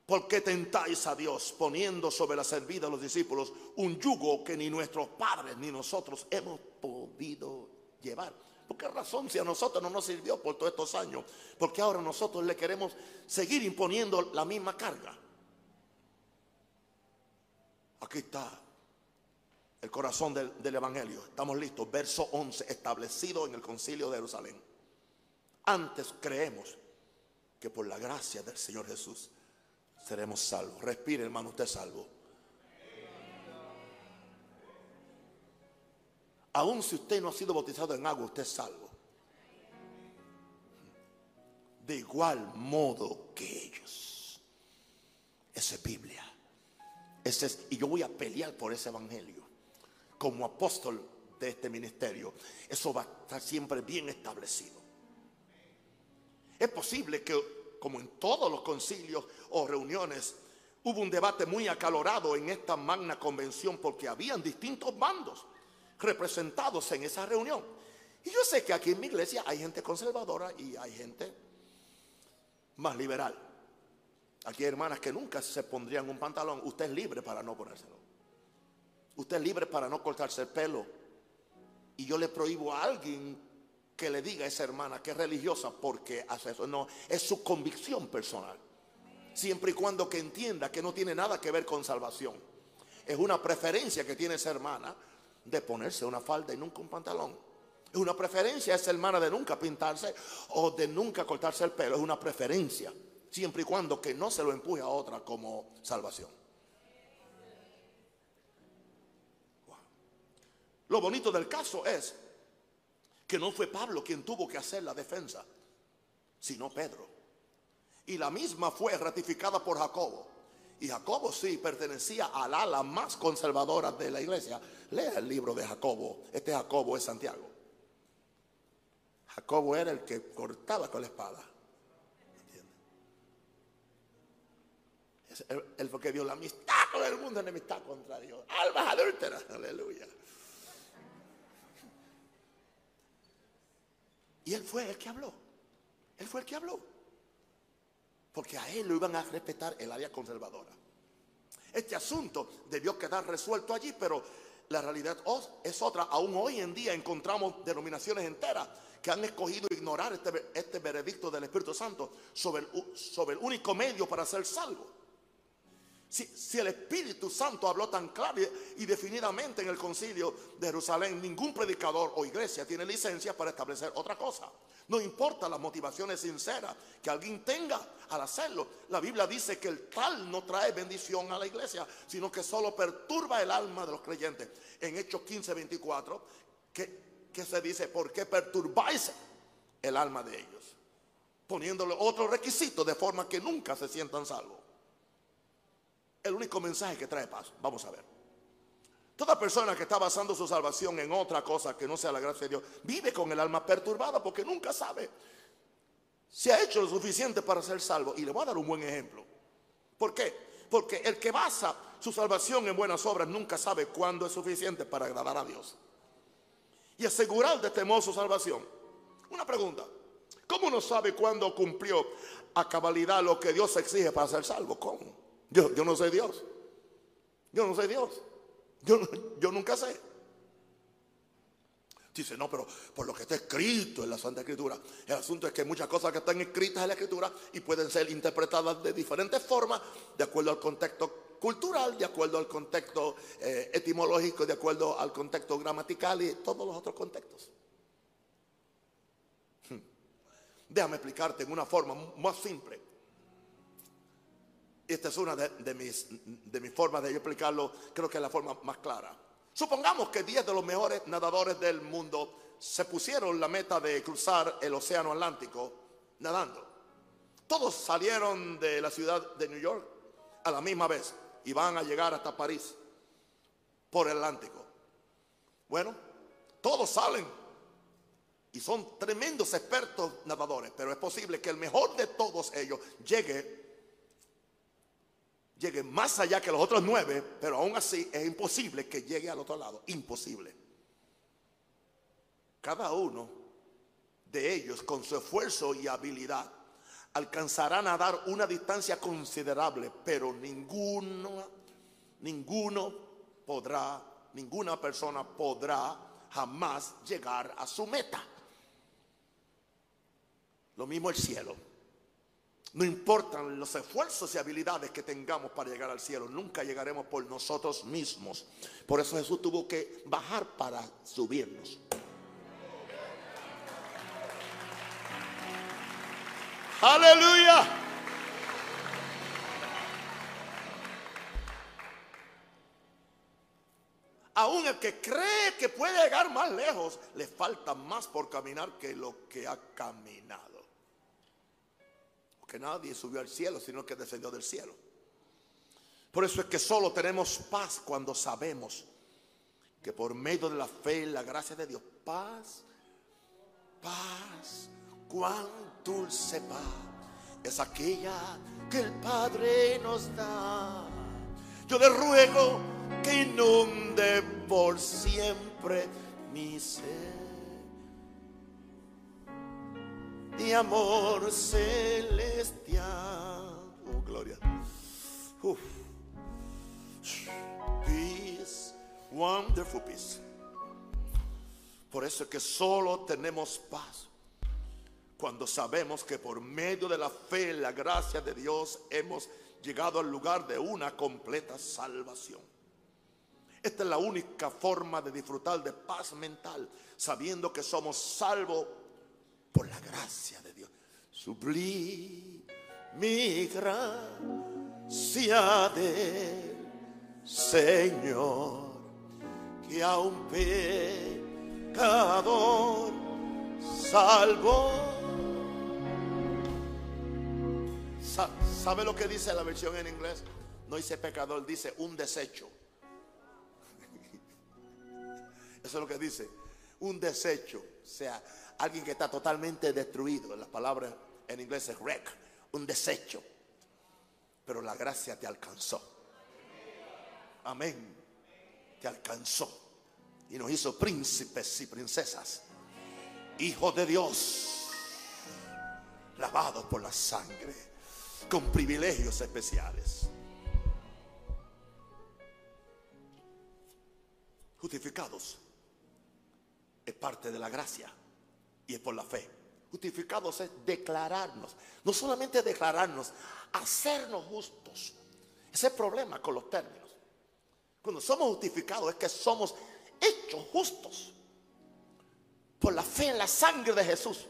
Porque tentáis a Dios poniendo sobre la servida de los discípulos un yugo que ni nuestros padres ni nosotros hemos podido llevar? ¿Por qué razón si a nosotros no nos sirvió por todos estos años? Porque ahora nosotros le queremos seguir imponiendo la misma carga. Aquí está el corazón del, del, Evangelio. Estamos listos. Verso 11, establecido en el concilio de Jerusalén. Antes creemos que por la gracia del Señor Jesús seremos salvos. Respire, hermano, usted es salvo. Aún si usted no ha sido bautizado en agua, usted es salvo. De igual modo que ellos. Esa es Biblia. Ese es, y yo voy a pelear por ese evangelio. Como apóstol de este ministerio, eso va a estar siempre bien establecido. Es posible que, como en todos los concilios o reuniones, hubo un debate muy acalorado en esta magna convención porque habían distintos bandos representados en esa reunión. Y yo sé que aquí en mi iglesia hay gente conservadora y hay gente más liberal. Aquí hay hermanas que nunca se pondrían un pantalón. Usted es libre para no ponérselo. Usted es libre para no cortarse el pelo. Y yo le prohíbo a alguien que le diga a esa hermana que es religiosa porque hace eso. No, es su convicción personal. Siempre y cuando que entienda que no tiene nada que ver con salvación. Es una preferencia que tiene esa hermana de ponerse una falda y nunca un pantalón. Es una preferencia esa hermana de nunca pintarse o de nunca cortarse el pelo. Es una preferencia. Siempre y cuando que no se lo empuje a otra como salvación. Lo bonito del caso es que no fue Pablo quien tuvo que hacer la defensa, sino Pedro. Y la misma fue ratificada por Jacobo. Y Jacobo sí pertenecía al ala más conservadora de la iglesia. Lea el libro de Jacobo. Este Jacobo es Santiago. Jacobo era el que cortaba con la espada. Él fue que vio la amistad con el mundo, enemistad contra Dios. Almas adúlteras, aleluya. Y él fue el que habló. Él fue el que habló. Porque a él lo iban a respetar el área conservadora. Este asunto debió quedar resuelto allí, pero la realidad es otra. Aún hoy en día encontramos denominaciones enteras que han escogido ignorar este, este veredicto del Espíritu Santo sobre sobre el único medio para ser salvo. Si, el Espíritu Santo habló tan claro y, definidamente en el concilio de Jerusalén, ningún predicador o iglesia tiene licencia para establecer otra cosa. No importa las motivaciones sinceras que alguien tenga al hacerlo. La Biblia dice que el tal no trae bendición a la iglesia, sino que solo perturba el alma de los creyentes. En Hechos 15, 24, que, se dice, ¿por qué perturbáis el alma de ellos? Poniéndole otro requisito de forma que nunca se sientan salvos el único mensaje que trae paz. Vamos a ver. Toda persona que está basando su salvación en otra cosa que no sea la gracia de Dios, vive con el alma perturbada porque nunca sabe si ha hecho lo suficiente para ser salvo. Y le voy a dar un buen ejemplo. ¿Por qué? Porque el que basa su salvación en buenas obras nunca sabe cuándo es suficiente para agradar a Dios. Y asegurar de temor su salvación. Una pregunta. ¿Cómo no sabe cuándo cumplió a cabalidad lo que Dios exige para ser salvo? ¿Cómo? Yo, no soy Dios. Yo no soy Dios. Yo, nunca sé. Dice, no, pero por lo que está escrito en la Santa Escritura. El asunto es que muchas cosas que están escritas en la Escritura y pueden ser interpretadas de diferentes formas, de acuerdo al contexto cultural, de acuerdo al contexto eh, etimológico, de acuerdo al contexto gramatical y todos los otros contextos. Hmm. Déjame explicarte en una forma más simple. Esta es una de, mis, formas de explicarlo, creo que es la forma más clara. Supongamos que 10 de los mejores nadadores del mundo se pusieron la meta de cruzar el océano Atlántico nadando. Todos salieron de la ciudad de New York a la misma vez y van a llegar hasta París por el Atlántico. Bueno, todos salen y son tremendos expertos nadadores, pero es posible que el mejor de todos ellos llegue llegue más allá que los otros nueve, pero aún así es imposible que llegue al otro lado. Imposible. Cada uno de ellos, con su esfuerzo y habilidad, alcanzarán a dar una distancia considerable, pero ninguno, ninguno podrá, ninguna persona podrá jamás llegar a su meta. Lo mismo el cielo. No importan los esfuerzos y habilidades que tengamos para llegar al cielo, nunca llegaremos por nosotros mismos. Por eso Jesús tuvo que bajar para subirnos. Aleluya. Aún el que cree que puede llegar más lejos, le falta más por caminar que lo que ha caminado nadie subió al cielo, sino que descendió del cielo. Por eso es que solo tenemos paz cuando sabemos que por medio de la fe y la gracia de Dios, paz, paz, cuán dulce paz es aquella que el Padre nos da. Yo le ruego que inunde por siempre mi ser. Mi amor celestial. Oh, gloria. Uf. Peace, wonderful peace. Por eso es que solo tenemos paz cuando sabemos que por medio de la fe, la gracia de Dios, hemos llegado al lugar de una completa salvación. Esta es la única forma de disfrutar de paz mental, sabiendo que somos salvos por la gracia de Dios. Sublime mi gracia del Señor, que a un pecador salvo. ¿Sabe lo que dice la versión en inglés? No dice pecador, dice un desecho. Eso es lo que dice. Un desecho. O sea, alguien que está totalmente destruido. La palabra en inglés es wreck. Un desecho. Pero la gracia te alcanzó. Amén. Te alcanzó. Y nos hizo príncipes y princesas. Hijos de Dios. Lavados por la sangre. Con privilegios especiales. Justificados es parte de la gracia y es por la fe. Justificados es declararnos, no solamente declararnos, hacernos justos. Ese es el problema con los términos. Cuando somos justificados es que somos hechos justos por la fe en la sangre de Jesús.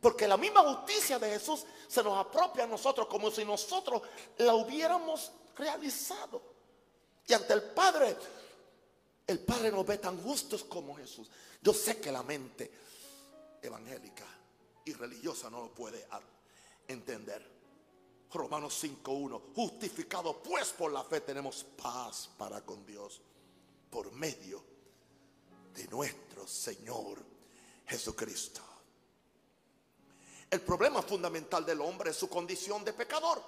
Porque la misma justicia de Jesús se nos apropia a nosotros como si nosotros la hubiéramos realizado. Y ante el Padre, el Padre nos ve tan justos como Jesús. Yo sé que la mente evangélica y religiosa no lo puede entender. Romanos 5.1, justificado pues por la fe tenemos paz para con Dios por medio de nuestro Señor Jesucristo. El problema fundamental del hombre es su condición de pecador,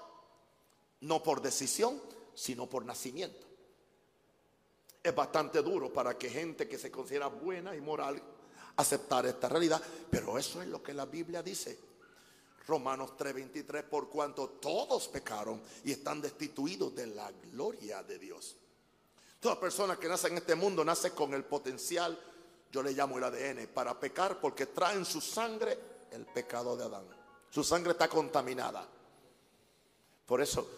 no por decisión, sino por nacimiento. Es bastante duro para que gente que se considera buena y moral aceptar esta realidad, pero eso es lo que la Biblia dice. Romanos 3:23, por cuanto todos pecaron y están destituidos de la gloria de Dios. Toda persona que nace en este mundo nace con el potencial, yo le llamo el ADN, para pecar porque trae en su sangre el pecado de Adán. Su sangre está contaminada. Por eso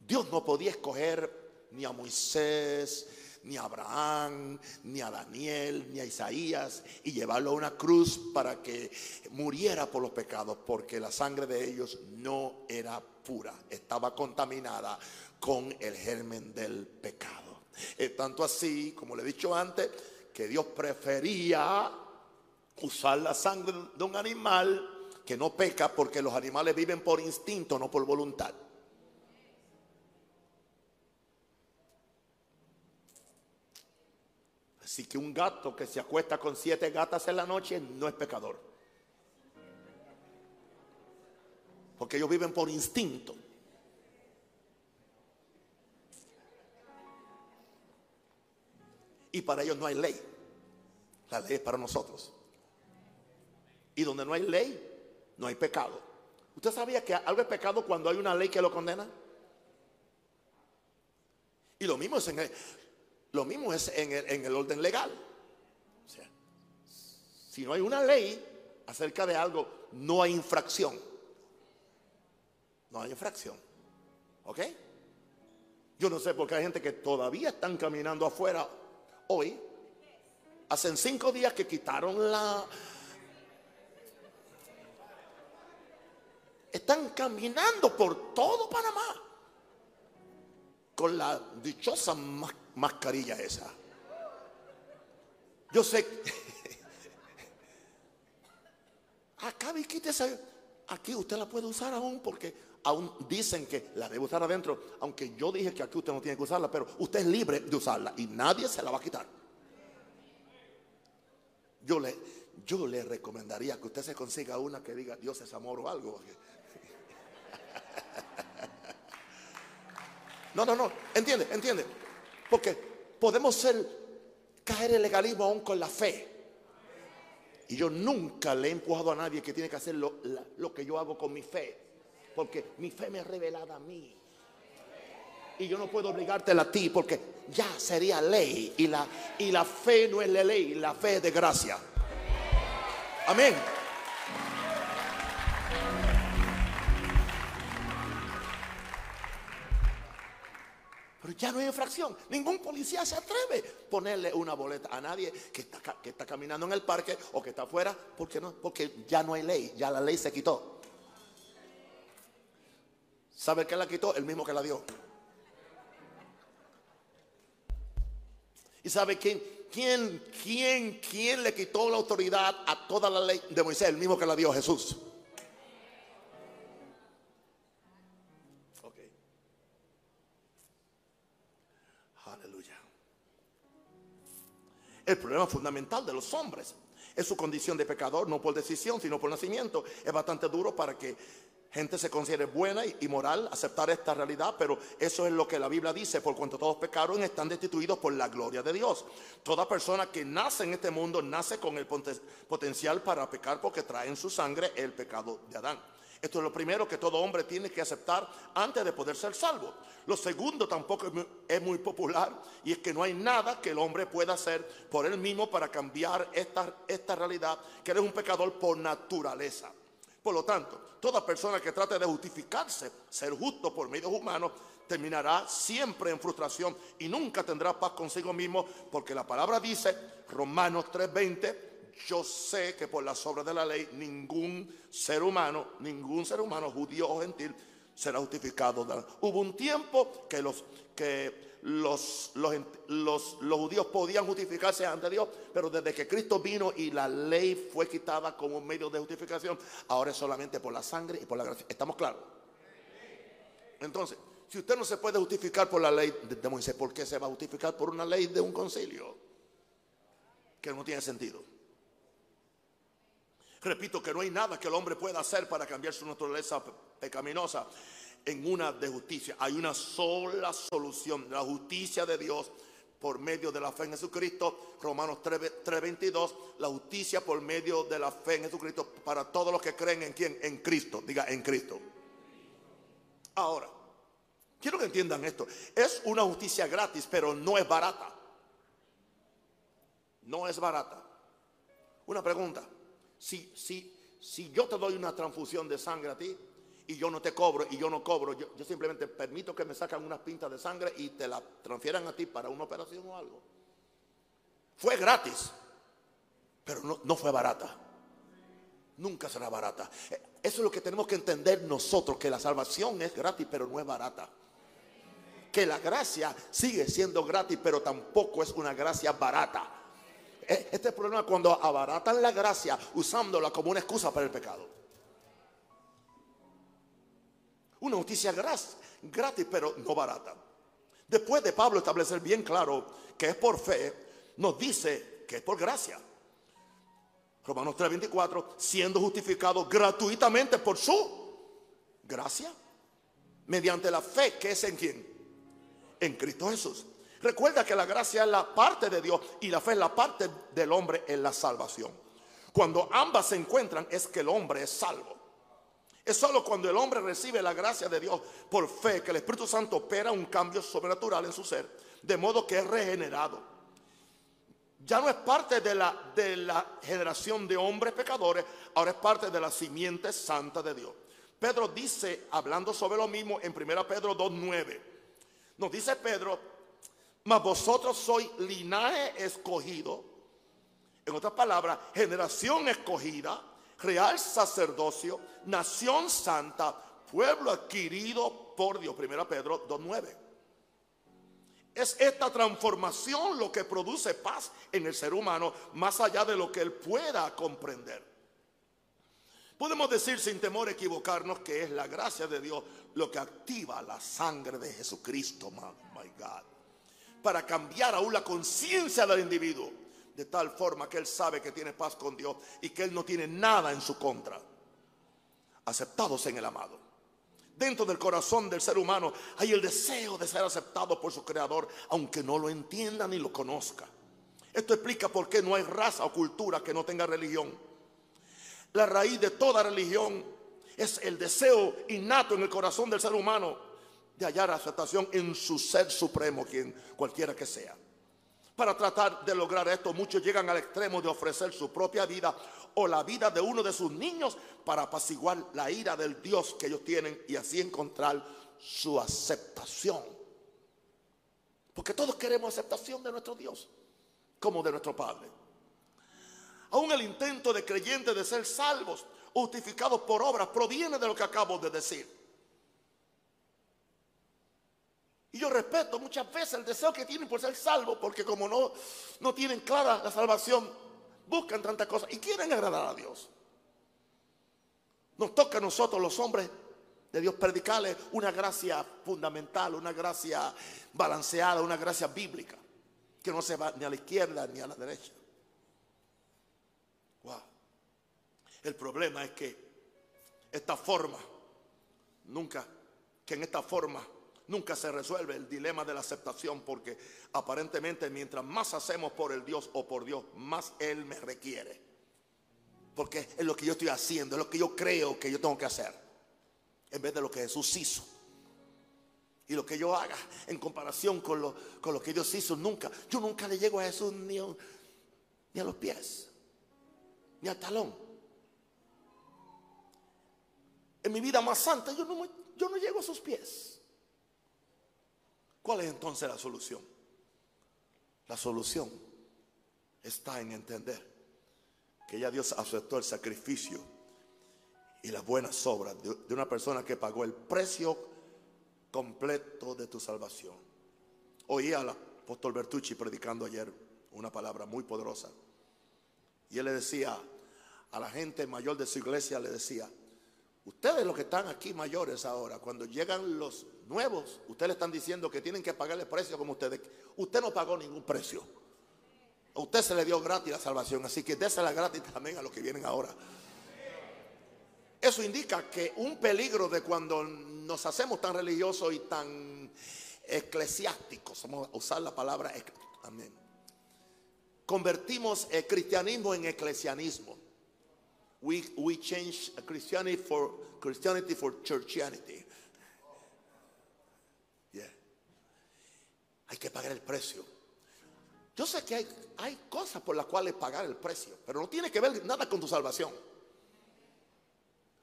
Dios no podía escoger ni a Moisés, ni a Abraham, ni a Daniel, ni a Isaías y llevarlo a una cruz para que muriera por los pecados, porque la sangre de ellos no era pura, estaba contaminada con el germen del pecado. Es tanto así, como le he dicho antes, que Dios prefería usar la sangre de un animal que no peca porque los animales viven por instinto, no por voluntad. Así que un gato que se acuesta con siete gatas en la noche no es pecador. Porque ellos viven por instinto. Y para ellos no hay ley. La ley es para nosotros. Y donde no hay ley, no hay pecado. ¿Usted sabía que algo es pecado cuando hay una ley que lo condena? Y lo mismo es en el, lo mismo es en el, orden legal. O sea, si no hay una ley acerca de algo, no hay infracción. No hay infracción. ¿Ok? Yo no sé por qué hay gente que todavía están caminando afuera hoy. Hacen cinco días que quitaron la... Están caminando por todo Panamá con la dichosa mascarilla esa. Yo sé. Acá, quítese. Aquí usted la puede usar aún porque aún dicen que la debe usar adentro. Aunque yo dije que aquí usted no tiene que usarla, pero usted es libre de usarla y nadie se la va a quitar. Yo le, yo le recomendaría que usted se consiga una que diga Dios es amor o algo. No, no, no. Entiende, entiende. Porque podemos caer en legalismo aún con la fe. Y yo nunca le he empujado a nadie que tiene que hacer lo, que yo hago con mi fe. Porque mi fe me ha revelado a mí. Y yo no puedo obligártela a ti porque ya sería ley. Y la fe no es la ley, la fe es de gracia. Amén. Pero ya no hay infracción. Ningún policía se atreve a ponerle una boleta a nadie que está, que está caminando en el parque o que está afuera. ¿Por qué no? Porque ya no hay ley. Ya la ley se quitó. ¿Sabe quién la quitó? El mismo que la dio. ¿Y sabe quién? ¿Quién, quién, quién le quitó la autoridad a toda la ley de Moisés? El mismo que la dio Jesús. El problema fundamental de los hombres es su condición de pecador, no por decisión, sino por nacimiento. Es bastante duro para que gente se considere buena y moral, aceptar esta realidad, pero eso es lo que la Biblia dice, por cuanto todos pecaron están destituidos por la gloria de Dios. Toda persona que nace en este mundo nace con el potencial para pecar porque trae en su sangre el pecado de Adán. Esto es lo primero que todo hombre tiene que aceptar antes de poder ser salvo. Lo segundo tampoco es muy popular y es que no hay nada que el hombre pueda hacer por él mismo para cambiar esta, esta realidad, que eres un pecador por naturaleza. Por lo tanto, toda persona que trate de justificarse, ser justo por medios humanos, terminará siempre en frustración y nunca tendrá paz consigo mismo, porque la palabra dice, Romanos 3:20, yo sé que por las obras de la ley ningún ser humano, ningún ser humano, judío o gentil, será justificado. Hubo un tiempo que los que los, los, judíos podían justificarse ante Dios, pero desde que Cristo vino y la ley fue quitada como medio de justificación, ahora es solamente por la sangre y por la gracia. ¿Estamos claros? Entonces, si usted no se puede justificar por la ley de Moisés, ¿por qué se va a justificar por una ley de un concilio? Que no tiene sentido. Repito que no hay nada que el hombre pueda hacer para cambiar su naturaleza pecaminosa en una de justicia. Hay una sola solución, la justicia de Dios por medio de la fe en Jesucristo. Romanos 3:22, la justicia por medio de la fe en Jesucristo para todos los que creen en quién, en Cristo. Diga, en Cristo. Ahora, quiero que entiendan esto. Es una justicia gratis, pero no es barata. No es barata. Una pregunta. Si, si, si yo te doy una transfusión de sangre a ti y yo no te cobro y yo no cobro, yo, simplemente permito que me sacan unas pintas de sangre y te la transfieran a ti para una operación o algo. Fue gratis, pero no, no fue barata. Nunca será barata. Eh, eso es lo que tenemos que entender nosotros, que la salvación es gratis, pero no es barata. Que la gracia sigue siendo gratis, pero tampoco es una gracia barata. Este es el problema cuando abaratan la gracia usándola como una excusa para el pecado. Una justicia gratis, pero no barata. Después de Pablo establecer bien claro que es por fe, nos dice que es por gracia. Romanos 3:24, siendo justificado gratuitamente por su gracia, mediante la fe que es en quién? En Cristo Jesús. Recuerda que la gracia es la parte de Dios y la fe es la parte del hombre en la salvación. Cuando ambas se encuentran es que el hombre es salvo. Es solo cuando el hombre recibe la gracia de Dios por fe que el Espíritu Santo opera un cambio sobrenatural en su ser, de modo que es regenerado. Ya no es parte de la, de la generación de hombres pecadores, ahora es parte de la simiente santa de Dios. Pedro dice, hablando sobre lo mismo en 1 Pedro 2.9, nos dice Pedro, mas vosotros sois linaje escogido. En otras palabras, generación escogida, real sacerdocio, nación santa, pueblo adquirido por Dios. Primera Pedro 2.9. Es esta transformación lo que produce paz en el ser humano, más allá de lo que él pueda comprender. Podemos decir sin temor equivocarnos que es la gracia de Dios lo que activa la sangre de Jesucristo, my God para cambiar aún la conciencia del individuo, de tal forma que él sabe que tiene paz con Dios y que él no tiene nada en su contra. Aceptados en el amado. Dentro del corazón del ser humano hay el deseo de ser aceptado por su creador, aunque no lo entienda ni lo conozca. Esto explica por qué no hay raza o cultura que no tenga religión. La raíz de toda religión es el deseo innato en el corazón del ser humano de hallar aceptación en su ser supremo, quien cualquiera que sea. Para tratar de lograr esto, muchos llegan al extremo de ofrecer su propia vida o la vida de uno de sus niños para apaciguar la ira del Dios que ellos tienen y así encontrar su aceptación. Porque todos queremos aceptación de nuestro Dios como de nuestro Padre. Aún el intento de creyentes de ser salvos, justificados por obras, proviene de lo que acabo de decir. Y respeto muchas veces el deseo que tienen por ser salvos, porque como no, no tienen clara la salvación, buscan tantas cosas y quieren agradar a Dios. Nos toca a nosotros los hombres de Dios predicarle una gracia fundamental, una gracia balanceada, una gracia bíblica, que no se va ni a la izquierda ni a la derecha. El problema es que esta forma, nunca, que en esta forma nunca se resuelve el dilema de la aceptación porque aparentemente mientras más hacemos por el Dios o por Dios, más Él me requiere. Porque es lo que yo estoy haciendo, es lo que yo creo que yo tengo que hacer, en vez de lo que Jesús hizo. Y lo que yo haga en comparación con lo, con lo que Dios hizo, nunca, yo nunca le llego a Jesús ni, ni a los pies, ni al talón. En mi vida más santa, yo no, yo no llego a sus pies. ¿Cuál es entonces la solución? La solución está en entender que ya Dios aceptó el sacrificio y las buenas obras de una persona que pagó el precio completo de tu salvación. Oí al apóstol Bertucci predicando ayer una palabra muy poderosa. Y él le decía a la gente mayor de su iglesia, le decía, ustedes los que están aquí mayores ahora, cuando llegan los nuevos, ustedes le están diciendo que tienen que pagar el precio como ustedes. Usted no pagó ningún precio. A usted se le dio gratis la salvación, así que désela gratis también a los que vienen ahora. Eso indica que un peligro de cuando nos hacemos tan religiosos y tan eclesiásticos, vamos a usar la palabra amén. Convertimos el cristianismo en eclesianismo. We, we change Christianity for Christianity for churchianity. Hay que pagar el precio. Yo sé que hay, hay cosas por las cuales pagar el precio, pero no tiene que ver nada con tu salvación.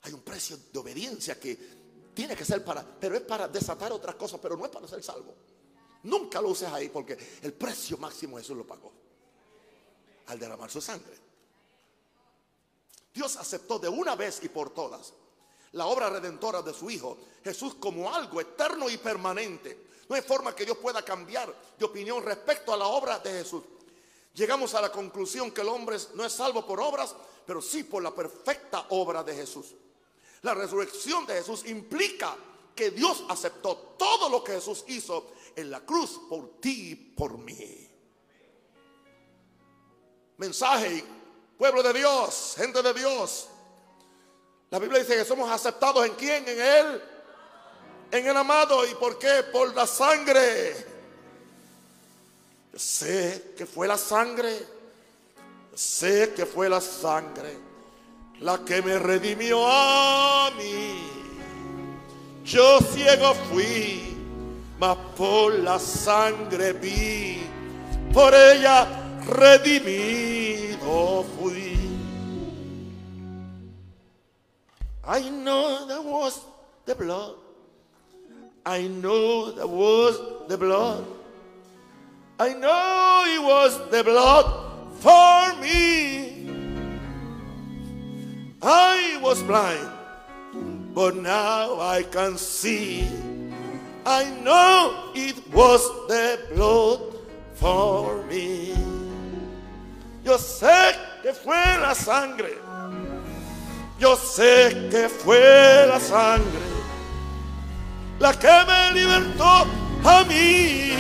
Hay un precio de obediencia que tiene que ser para, pero es para desatar otras cosas, pero no es para ser salvo. Nunca lo uses ahí porque el precio máximo Jesús lo pagó al derramar su sangre. Dios aceptó de una vez y por todas la obra redentora de su Hijo, Jesús como algo eterno y permanente no hay forma que Dios pueda cambiar de opinión respecto a la obra de Jesús. Llegamos a la conclusión que el hombre no es salvo por obras, pero sí por la perfecta obra de Jesús. La resurrección de Jesús implica que Dios aceptó todo lo que Jesús hizo en la cruz por ti y por mí. Mensaje, pueblo de Dios, gente de Dios. La Biblia dice que somos aceptados en quién, en Él en el amado. ¿Y por qué? Por la sangre. Yo sé que fue la sangre. Yo sé que fue la sangre la que me redimió a mí. Yo ciego fui, mas por la sangre vi. Por ella redimido fui. I know that was the blood I know that was the blood. I know it was the blood for me. I was blind, but now I can see. I know it was the blood for me. Yo sé que fue la sangre. Yo sé que fue la sangre la que me libertó a mí.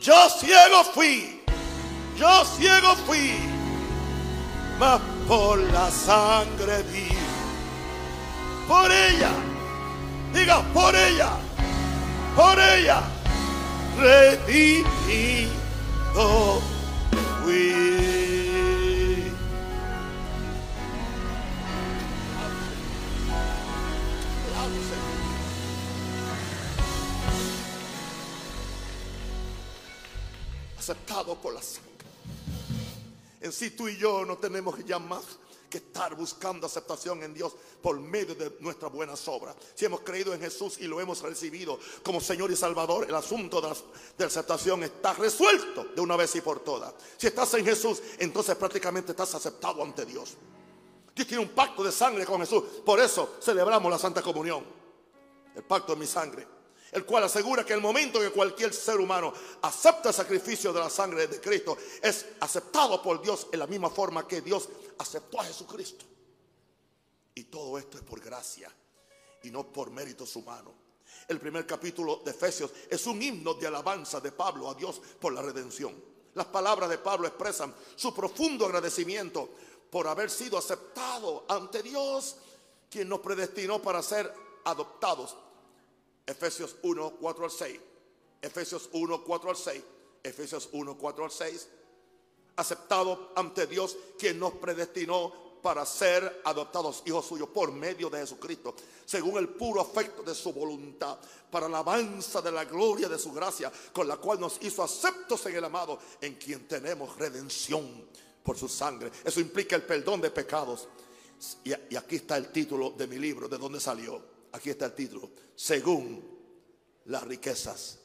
Yo ciego fui, yo ciego fui, mas por la sangre vi. Por ella, diga por ella, por ella, redimí Oh, Aceptado por la sangre. En sí tú y yo no tenemos ya más que estar buscando aceptación en Dios por medio de nuestras buenas obras. Si hemos creído en Jesús y lo hemos recibido como Señor y Salvador, el asunto de la, de aceptación está resuelto de una vez y por todas. Si estás en Jesús, entonces prácticamente estás aceptado ante Dios. Dios tiene un pacto de sangre con Jesús. Por eso celebramos la Santa Comunión. El pacto de mi sangre el cual asegura que el momento que cualquier ser humano acepta el sacrificio de la sangre de Cristo, es aceptado por Dios en la misma forma que Dios aceptó a Jesucristo. Y todo esto es por gracia y no por méritos humanos. El primer capítulo de Efesios es un himno de alabanza de Pablo a Dios por la redención. Las palabras de Pablo expresan su profundo agradecimiento por haber sido aceptado ante Dios, quien nos predestinó para ser adoptados Efesios 1, 4 al 6. Efesios 1, 4 al 6. Efesios 1, 4 al 6. Aceptado ante Dios quien nos predestinó para ser adoptados hijos suyos por medio de Jesucristo, según el puro afecto de su voluntad, para la alabanza de la gloria de su gracia, con la cual nos hizo aceptos en el amado, en quien tenemos redención por su sangre. Eso implica el perdón de pecados. Y, y aquí está el título de mi libro, de dónde salió aquí está el título, según las riquezas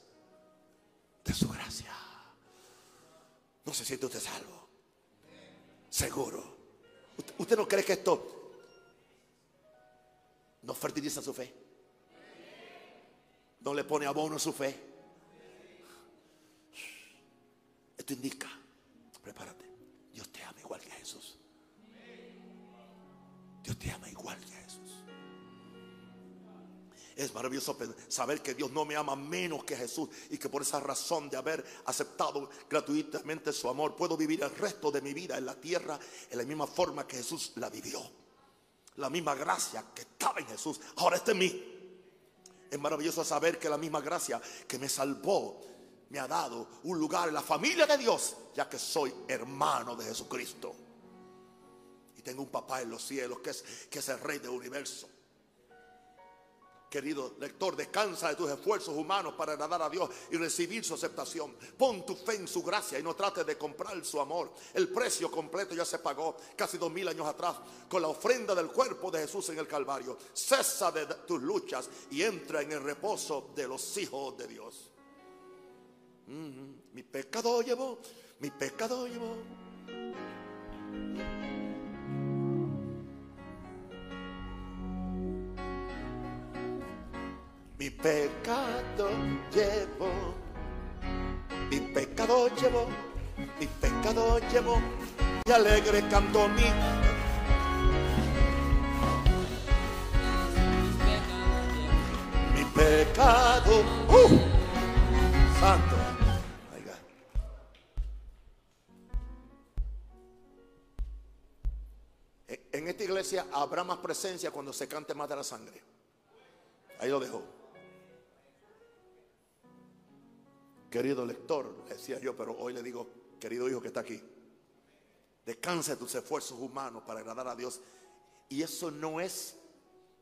de su gracia. No se siente usted salvo. Seguro. ¿Usted no cree que esto no fertiliza su fe? ¿No le pone abono a su fe? Esto indica, prepárate, Dios te ama igual que Jesús. Dios te ama igual que Jesús. Es maravilloso saber que Dios no me ama menos que Jesús y que por esa razón de haber aceptado gratuitamente su amor, puedo vivir el resto de mi vida en la tierra en la misma forma que Jesús la vivió. La misma gracia que estaba en Jesús, ahora está en mí. Es maravilloso saber que la misma gracia que me salvó me ha dado un lugar en la familia de Dios, ya que soy hermano de Jesucristo. Y tengo un papá en los cielos que es, que es el rey del universo. Querido lector, descansa de tus esfuerzos humanos para agradar a Dios y recibir su aceptación. Pon tu fe en su gracia y no trates de comprar su amor. El precio completo ya se pagó casi dos mil años atrás con la ofrenda del cuerpo de Jesús en el Calvario. Cesa de tus luchas y entra en el reposo de los hijos de Dios. Mi pecado llevó, mi pecado llevó. Mi pecado llevo, mi pecado llevo, mi pecado llevo, y alegre canto mi. Mi pecado, uh, santo. En esta iglesia habrá más presencia cuando se cante más de la sangre. Ahí lo dejo. Querido lector, decía yo, pero hoy le digo, querido hijo que está aquí, descansa de tus esfuerzos humanos para agradar a Dios. Y eso no es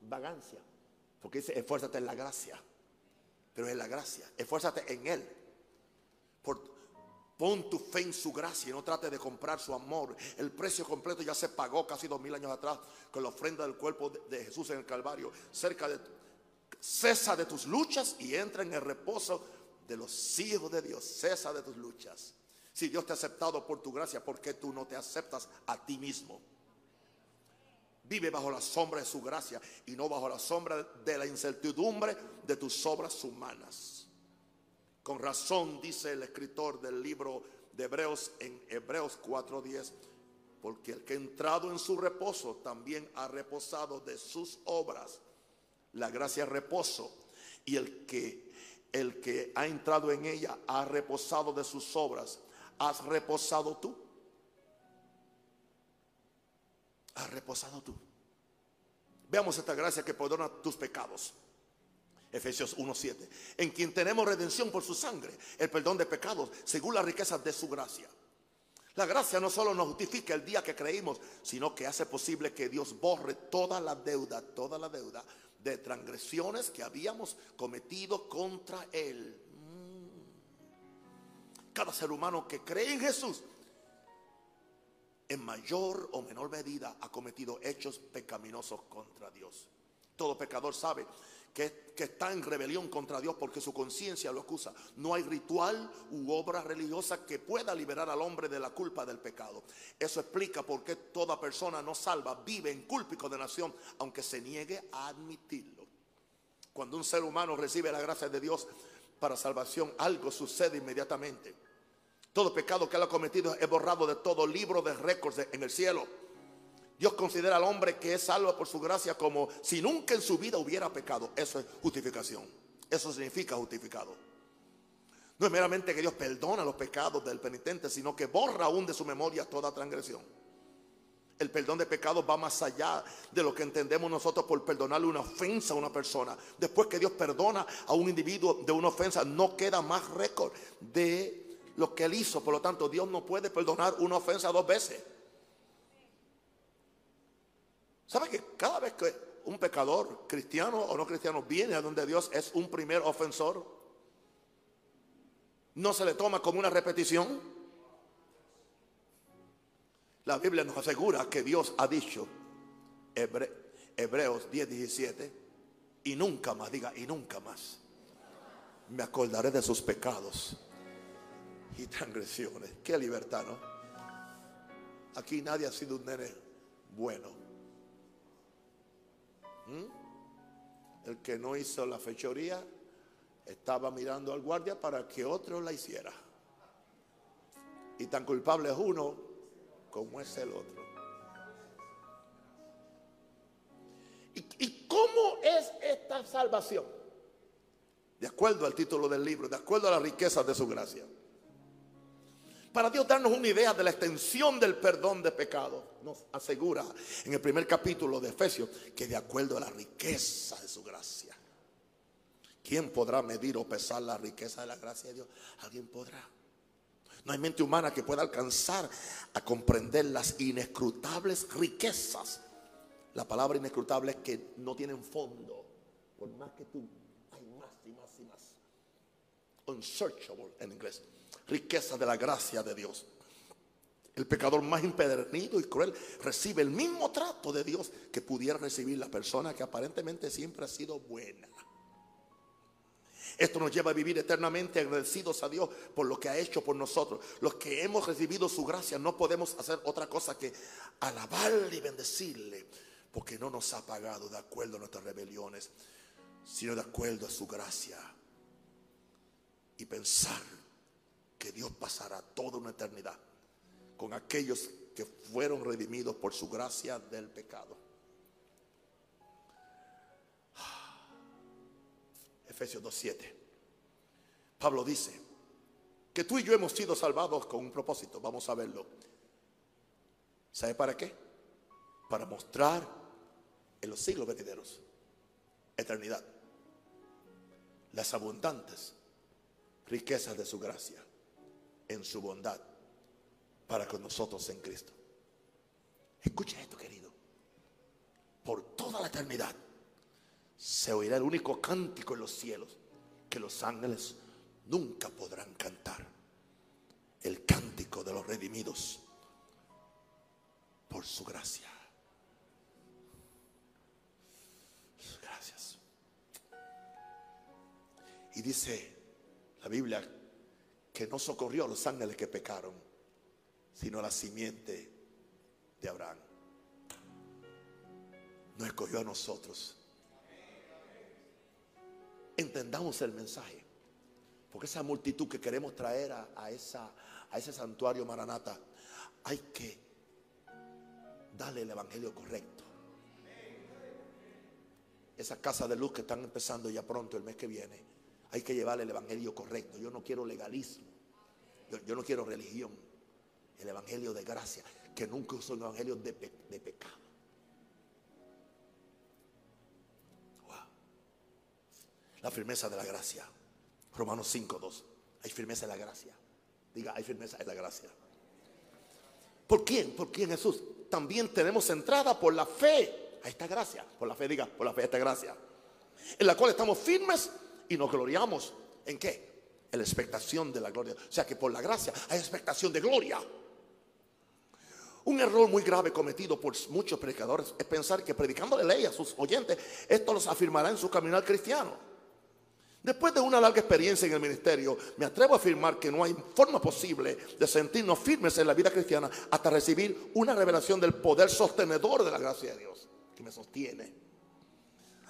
vagancia, porque dice, esfuérzate en la gracia, pero es la gracia, esfuérzate en Él. pon tu fe en su gracia y no trate de comprar su amor. El precio completo ya se pagó casi dos mil años atrás con la ofrenda del cuerpo de, de Jesús en el Calvario. Cerca de, cesa de tus luchas y entra en el reposo de los hijos de Dios. Cesa de tus luchas. Si Dios te ha aceptado por tu gracia, ¿por qué tú no te aceptas a ti mismo? Vive bajo la sombra de su gracia y no bajo la sombra de la incertidumbre de tus obras humanas. Con razón dice el escritor del libro de Hebreos en Hebreos 4:10, porque el que ha entrado en su reposo también ha reposado de sus obras. La gracia es reposo y el que el que ha entrado en ella ha reposado de sus obras. ¿Has reposado tú? ¿Has reposado tú? Veamos esta gracia que perdona tus pecados. Efesios 1.7. En quien tenemos redención por su sangre, el perdón de pecados, según las riquezas de su gracia. La gracia no solo nos justifica el día que creímos, sino que hace posible que Dios borre toda la deuda, toda la deuda de transgresiones que habíamos cometido contra Él. Mm. Cada ser humano que cree en Jesús, en mayor o menor medida, ha cometido hechos pecaminosos contra Dios. Todo pecador sabe que, está en rebelión contra Dios porque su conciencia lo acusa. No hay ritual u obra religiosa que pueda liberar al hombre de la culpa del pecado. Eso explica por qué toda persona no salva vive en culpa y condenación, aunque se niegue a admitirlo. Cuando un ser humano recibe la gracia de Dios para salvación, algo sucede inmediatamente. Todo pecado que él ha cometido es borrado de todo libro de récords en el cielo. Dios considera al hombre que es salvo por su gracia como si nunca en su vida hubiera pecado. Eso es justificación. Eso significa justificado. No es meramente que Dios perdona los pecados del penitente, sino que borra aún de su memoria toda transgresión. El perdón de pecados va más allá de lo que entendemos nosotros por perdonarle una ofensa a una persona. Después que Dios perdona a un individuo de una ofensa, no queda más récord de lo que él hizo. Por lo tanto, Dios no puede perdonar una ofensa dos veces. ¿Sabe que cada vez que un pecador, cristiano o no cristiano, viene a donde Dios es un primer ofensor, no se le toma como una repetición? La Biblia nos asegura que Dios ha dicho, Hebreos 10, 17, y nunca más, diga, y nunca más, me acordaré de sus pecados y transgresiones. Qué libertad, ¿no? Aquí nadie ha sido un nene bueno. ¿Mm? El que no hizo la fechoría estaba mirando al guardia para que otro la hiciera. Y tan culpable es uno como es el otro. ¿Y, ¿Y, cómo es esta salvación? De acuerdo al título del libro, de acuerdo a las riquezas de su gracia para Dios darnos una idea de la extensión del perdón de pecado, nos asegura en el primer capítulo de Efesios que de acuerdo a la riqueza de su gracia, ¿quién podrá medir o pesar la riqueza de la gracia de Dios? Alguien podrá. No hay mente humana que pueda alcanzar a comprender las inescrutables riquezas. La palabra inescrutable es que no tienen fondo. Por más que tú, hay más y más y más. Unsearchable en inglés riqueza de la gracia de Dios. El pecador más impedernido y cruel recibe el mismo trato de Dios que pudiera recibir la persona que aparentemente siempre ha sido buena. Esto nos lleva a vivir eternamente agradecidos a Dios por lo que ha hecho por nosotros. Los que hemos recibido su gracia no podemos hacer otra cosa que alabarle y bendecirle, porque no nos ha pagado de acuerdo a nuestras rebeliones, sino de acuerdo a su gracia. Y pensar que Dios pasará toda una eternidad con aquellos que fueron redimidos por su gracia del pecado. Efesios 2.7. Pablo dice que tú y yo hemos sido salvados con un propósito. Vamos a verlo. ¿Sabe para qué? Para mostrar en los siglos venideros eternidad las abundantes riquezas de su gracia en su bondad para con nosotros en Cristo. Escucha esto, querido. Por toda la eternidad se oirá el único cántico en los cielos que los ángeles nunca podrán cantar. El cántico de los redimidos por su gracia. Gracias. Y dice la Biblia que no socorrió a los ángeles que pecaron, sino a la simiente de Abraham. Nos escogió a nosotros. Entendamos el mensaje. Porque esa multitud que queremos traer a, a ese santuario Maranata, hay que darle el evangelio correcto. Esa casa de luz que están empezando ya pronto el mes que viene hay que llevar el evangelio correcto. Yo no quiero legalismo. Yo, no quiero religión. El evangelio de gracia, que nunca es un evangelio de, pecado. La firmeza de la gracia. Romanos 5, 2. Hay firmeza en la gracia. Diga, hay firmeza en la gracia. ¿Por quién? ¿Por quién Jesús? También tenemos entrada por la fe a esta gracia. Por la fe, diga, por la fe a esta gracia. En la cual estamos firmes y nos gloriamos. ¿En qué? En la expectación de la gloria. O sea que por la gracia hay expectación de gloria. Un error muy grave cometido por muchos predicadores es pensar que predicando la ley a sus oyentes, esto los afirmará en su caminar cristiano. Después de una larga experiencia en el ministerio, me atrevo a afirmar que no hay forma posible de sentirnos firmes en la vida cristiana hasta recibir una revelación del poder sostenedor de la gracia de Dios, que me sostiene.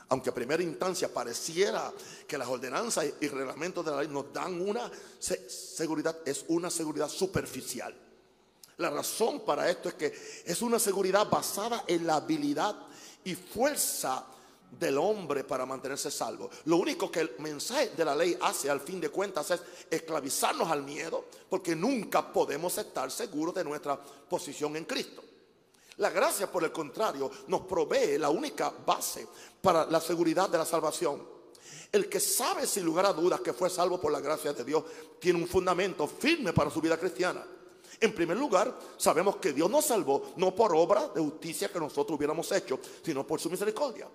Aunque a primera instancia pareciera que las ordenanzas y reglamentos de la ley nos dan una seguridad, es una seguridad superficial. La razón para esto es que es una seguridad basada en la habilidad y fuerza del hombre para mantenerse salvo. Lo único que el mensaje de la ley hace al fin de cuentas es esclavizarnos al miedo, porque nunca podemos estar seguros de nuestra posición en Cristo. La gracia, por el contrario, nos provee la única base para la seguridad de la salvación. El que sabe sin lugar a dudas que fue salvo por la gracia de Dios tiene un fundamento firme para su vida cristiana. En primer lugar, sabemos que Dios nos salvó no por obra de justicia que nosotros hubiéramos hecho, sino por su misericordia.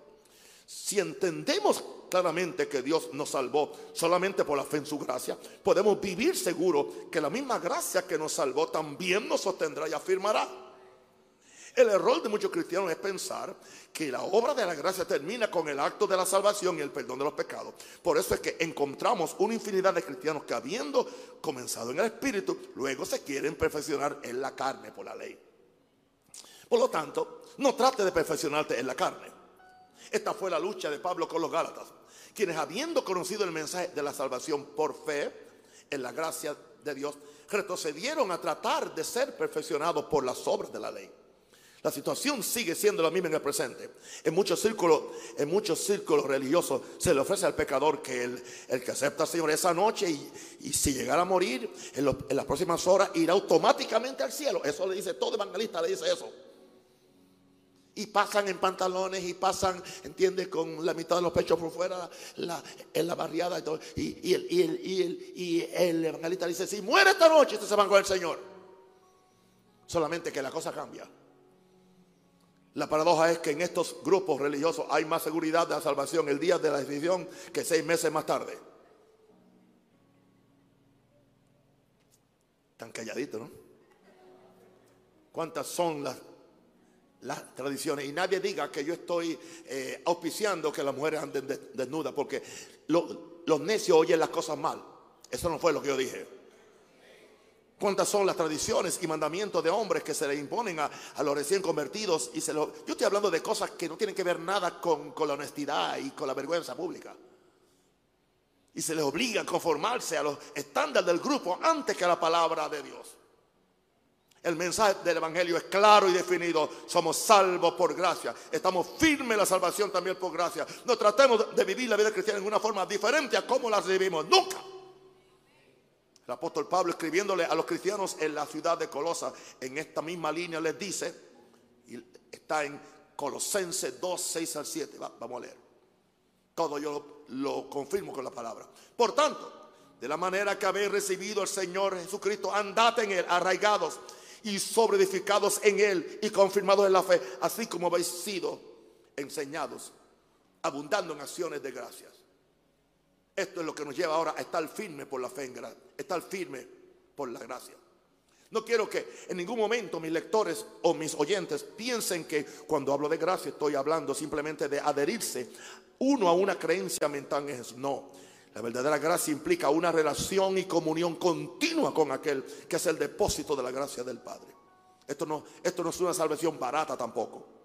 Si entendemos claramente que Dios nos salvó solamente por la fe en su gracia, podemos vivir seguro que la misma gracia que nos salvó también nos sostendrá y afirmará. El error de muchos cristianos es pensar que la obra de la gracia termina con el acto de la salvación y el perdón de los pecados. Por eso es que encontramos una infinidad de cristianos que habiendo comenzado en el Espíritu, luego se quieren perfeccionar en la carne por la ley. Por lo tanto, no trate de perfeccionarte en la carne. Esta fue la lucha de Pablo con los Gálatas, quienes habiendo conocido el mensaje de la salvación por fe, en la gracia de Dios, retrocedieron a tratar de ser perfeccionados por las obras de la ley. La situación sigue siendo la misma en el presente. En muchos círculos, en muchos círculos religiosos se le ofrece al pecador que el, que acepta al Señor esa noche y, si llegara a morir en, las próximas horas irá automáticamente al cielo. Eso le dice todo evangelista, le dice eso y pasan en pantalones y pasan, entiendes, con la mitad de los pechos por fuera en la barriada y el, y, el, evangelista dice, si muere esta noche, usted se van con el Señor. Solamente que la cosa cambia. La paradoja es que en estos grupos religiosos hay más seguridad de la salvación el día de la decisión que seis meses más tarde. Tan calladito, ¿no? ¿Cuántas son las tradiciones. Y nadie diga que yo estoy eh, auspiciando que las mujeres anden desnudas, porque los necios oyen las cosas mal. Eso no fue lo que yo dije. ¿Cuántas son las tradiciones y mandamientos de hombres que se le imponen a, los recién convertidos? Y se lo, yo estoy hablando de cosas que no tienen que ver nada con, la honestidad y con la vergüenza pública. Y se les obliga a conformarse a los estándares del grupo antes que a la palabra de Dios. El mensaje del Evangelio es claro y definido. Somos salvos por gracia. Estamos firmes en la salvación también por gracia. No tratemos de vivir la vida cristiana en una forma diferente a como la vivimos. Nunca. El apóstol Pablo escribiéndole a los cristianos en la ciudad de Colosa, en esta misma línea les dice, y está en Colosenses 2, 6 al 7. vamos a leer. Todo yo lo confirmo con la palabra. Por tanto, de la manera que habéis recibido al Señor Jesucristo, andad en él, arraigados y sobreedificados en Él y confirmados en la fe, así como habéis sido enseñados, abundando en acciones de gracias. Esto es lo que nos lleva ahora a estar firme por la fe en gracia, estar firme por la gracia. No quiero que en ningún momento mis lectores o mis oyentes piensen que cuando hablo de gracia estoy hablando simplemente de adherirse uno a una creencia mental en. No, la verdadera gracia implica una relación y comunión continua con aquel que es el depósito de la gracia del Padre. Esto no, esto no es una salvación barata tampoco.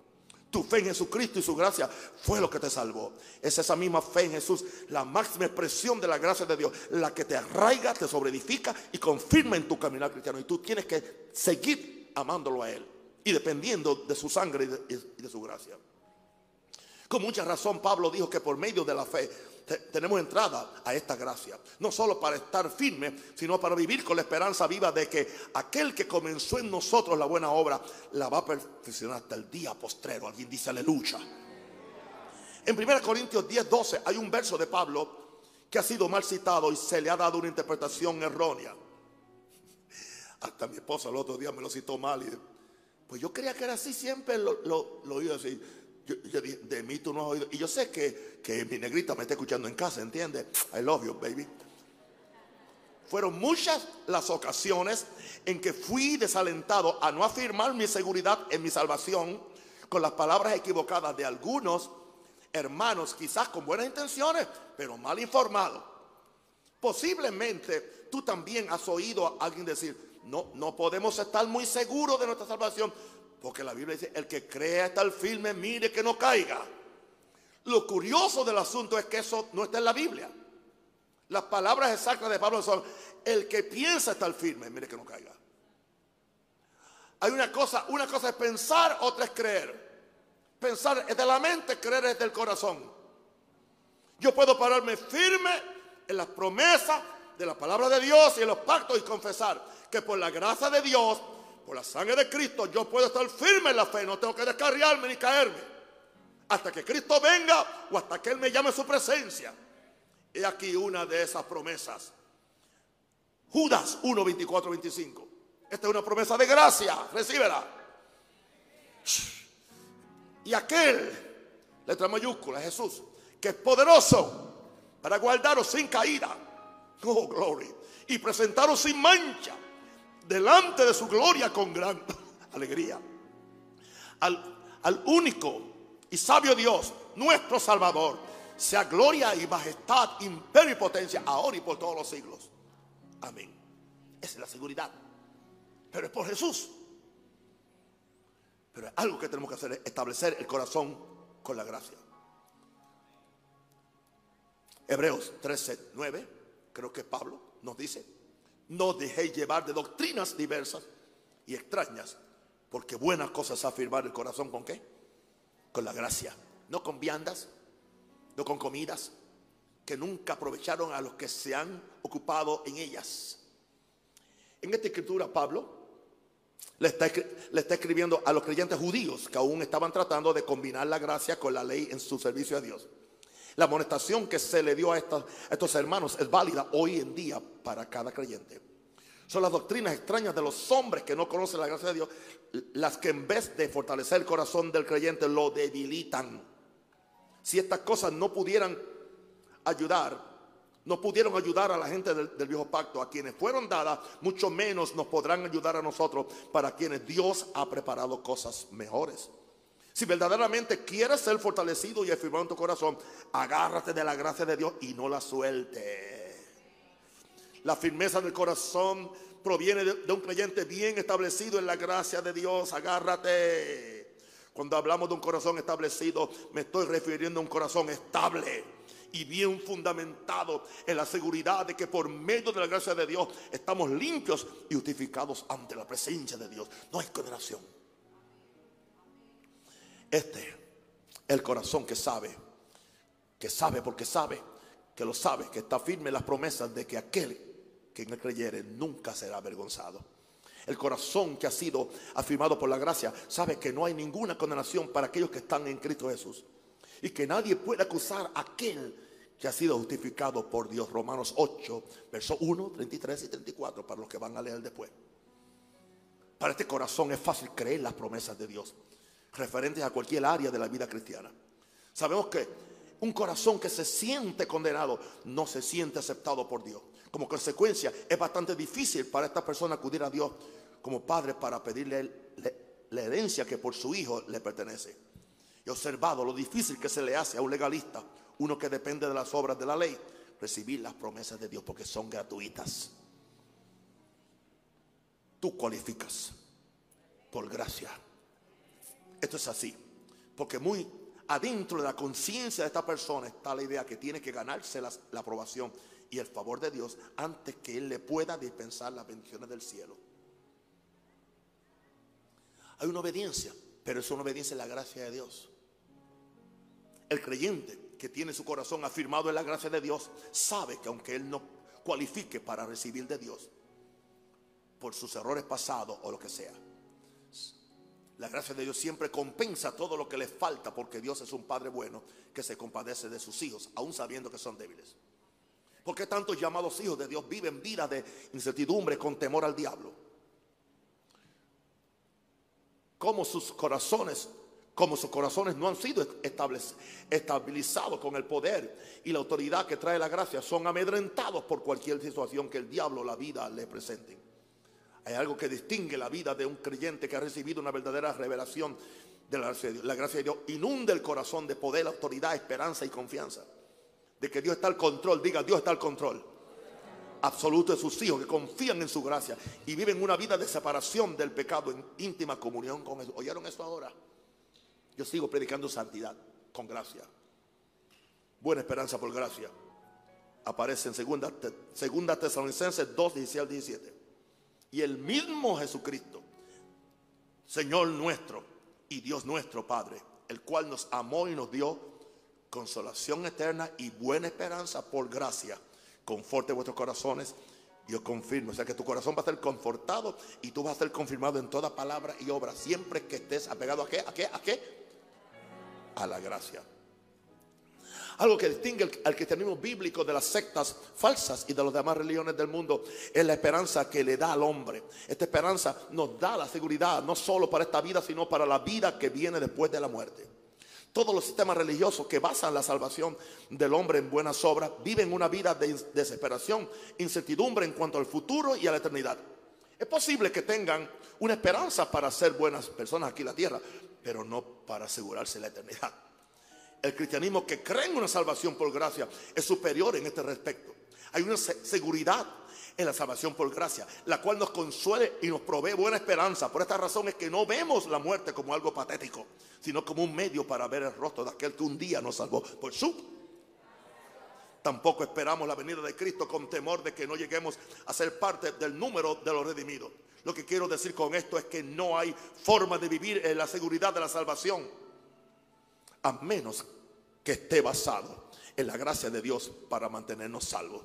Tu fe en Jesucristo y su gracia fue lo que te salvó. Es esa misma fe en Jesús, la máxima expresión de la gracia de Dios, la que te arraiga, te sobreedifica y confirma en tu caminar cristiano. Y tú tienes que seguir amándolo a Él y dependiendo de su sangre y de, y de su gracia. Con mucha razón Pablo dijo que por medio de la fe tenemos entrada a esta gracia. No solo para estar firme, sino para vivir con la esperanza viva de que aquel que comenzó en nosotros la buena obra la va a perfeccionar hasta el día postrero. Alguien dice aleluya. En 1 Corintios 10, 12 hay un verso de Pablo que ha sido mal citado y se le ha dado una interpretación errónea. Hasta mi esposa el otro día me lo citó mal y pues yo creía que era así, siempre lo, lo, oí así. Yo, de mí tú no has oído. Y yo sé que, que mi negrita me está escuchando en casa, ¿entiendes? I love you, baby. Fueron muchas las ocasiones en que fui desalentado a no afirmar mi seguridad en mi salvación con las palabras equivocadas de algunos hermanos, quizás con buenas intenciones, pero mal informados. Posiblemente tú también has oído a alguien decir, no, no podemos estar muy seguros de nuestra salvación, porque la Biblia dice, el que crea estar firme, mire que no caiga. Lo curioso del asunto es que eso no está en la Biblia. Las palabras exactas de Pablo son, el que piensa estar firme, mire que no caiga. Hay una cosa, una cosa es pensar, otra es creer. Pensar es de la mente, creer es del corazón. Yo puedo pararme firme en las promesas de la palabra de Dios y en los pactos y confesar que por la gracia de Dios, por la sangre de Cristo, yo puedo estar firme en la fe, no tengo que descarriarme ni caerme. Hasta que Cristo venga o hasta que Él me llame a su presencia. He aquí una de esas promesas. Judas 1, 24, 25. Esta es una promesa de gracia, recíbela. Y aquel, letra mayúscula, Jesús, que es poderoso para guardaros sin caída. Oh, gloria. Y presentaros sin mancha delante de su gloria con gran alegría. Al, al único y sabio Dios, nuestro Salvador, sea gloria y majestad, imperio y potencia, ahora y por todos los siglos. Amén. Esa es la seguridad. Pero es por Jesús. Pero algo que tenemos que hacer es establecer el corazón con la gracia. Hebreos 13, 9, creo que Pablo nos dice, no dejéis llevar de doctrinas diversas y extrañas, porque buenas cosas afirmar el corazón con qué? Con la gracia, no con viandas, no con comidas, que nunca aprovecharon a los que se han ocupado en ellas. En esta escritura Pablo le está, le está, escribiendo a los creyentes judíos que aún estaban tratando de combinar la gracia con la ley en su servicio a Dios. La amonestación que se le dio a estos, hermanos es válida hoy en día para cada creyente. Son las doctrinas extrañas de los hombres que no conocen la gracia de Dios las que en vez de fortalecer el corazón del creyente lo debilitan. Si estas cosas no pudieran ayudar, no pudieron ayudar a la gente del, viejo pacto, a quienes fueron dadas, mucho menos nos podrán ayudar a nosotros para quienes Dios ha preparado cosas mejores. Si verdaderamente quieres ser fortalecido y afirmado en tu corazón, agárrate de la gracia de Dios y no la suelte. La firmeza del corazón proviene de, un creyente bien establecido en la gracia de Dios. Agárrate. Cuando hablamos de un corazón establecido, me estoy refiriendo a un corazón estable y bien fundamentado en la seguridad de que por medio de la gracia de Dios estamos limpios y justificados ante la presencia de Dios. No hay condenación. Este, el corazón que sabe, que sabe porque sabe, que lo sabe, que está firme en las promesas de que aquel que en creyere nunca será avergonzado. El corazón que ha sido afirmado por la gracia sabe que no hay ninguna condenación para aquellos que están en Cristo Jesús. Y que nadie puede acusar a aquel que ha sido justificado por Dios. Romanos 8, versos 1, 33 y 34, para los que van a leer después. Para este corazón es fácil creer las promesas de Dios referentes a cualquier área de la vida cristiana. Sabemos que un corazón que se siente condenado no se siente aceptado por Dios. Como consecuencia, es bastante difícil para esta persona acudir a Dios como padre para pedirle la herencia que por su hijo le pertenece. He observado lo difícil que se le hace a un legalista, uno que depende de las obras de la ley, recibir las promesas de Dios porque son gratuitas. Tú cualificas por gracia esto es así. Porque muy adentro de la conciencia de esta persona está la idea que tiene que ganarse la, aprobación y el favor de Dios antes que Él le pueda dispensar las bendiciones del cielo. Hay una obediencia, pero es una obediencia en la gracia de Dios. El creyente que tiene su corazón afirmado en la gracia de Dios sabe que aunque Él no cualifique para recibir de Dios por sus errores pasados o lo que sea, la gracia de Dios siempre compensa todo lo que le falta porque Dios es un Padre bueno que se compadece de sus hijos, aún sabiendo que son débiles. ¿Por qué tantos llamados hijos de Dios viven vida de incertidumbre con temor al diablo? Como sus corazones, como sus corazones no han sido estabilizados con el poder y la autoridad que trae la gracia, son amedrentados por cualquier situación que el diablo o la vida le presenten. Hay algo que distingue la vida de un creyente que ha recibido una verdadera revelación de la gracia de Dios. La gracia de Dios inunda el corazón de poder, autoridad, esperanza y confianza. De que Dios está al control. Diga, Dios está al control absoluto de sus hijos que confían en su gracia y viven una vida de separación del pecado en íntima comunión con Jesús. ¿Oyeron eso ahora? Yo sigo predicando santidad con gracia. Buena esperanza por gracia. Aparece en segunda, segunda Tesalonicenses 2, 16 al 17. Y el mismo Jesucristo, Señor nuestro y Dios nuestro Padre, el cual nos amó y nos dio consolación eterna y buena esperanza por gracia, conforte vuestros corazones. Dios confirma, o sea que tu corazón va a ser confortado y tú vas a ser confirmado en toda palabra y obra, siempre que estés apegado a qué, a qué, a qué, a la gracia. Algo que distingue al cristianismo bíblico de las sectas falsas y de las demás religiones del mundo es la esperanza que le da al hombre. Esta esperanza nos da la seguridad no solo para esta vida, sino para la vida que viene después de la muerte. Todos los sistemas religiosos que basan la salvación del hombre en buenas obras viven una vida de desesperación, incertidumbre en cuanto al futuro y a la eternidad. Es posible que tengan una esperanza para ser buenas personas aquí en la tierra, pero no para asegurarse la eternidad el cristianismo que cree en una salvación por gracia es superior en este respecto. Hay una seguridad en la salvación por gracia, la cual nos consuele y nos provee buena esperanza. Por esta razón es que no vemos la muerte como algo patético, sino como un medio para ver el rostro de aquel que un día nos salvó por su. Tampoco esperamos la venida de Cristo con temor de que no lleguemos a ser parte del número de los redimidos. Lo que quiero decir con esto es que no hay forma de vivir en la seguridad de la salvación a menos que esté basado en la gracia de Dios para mantenernos salvos.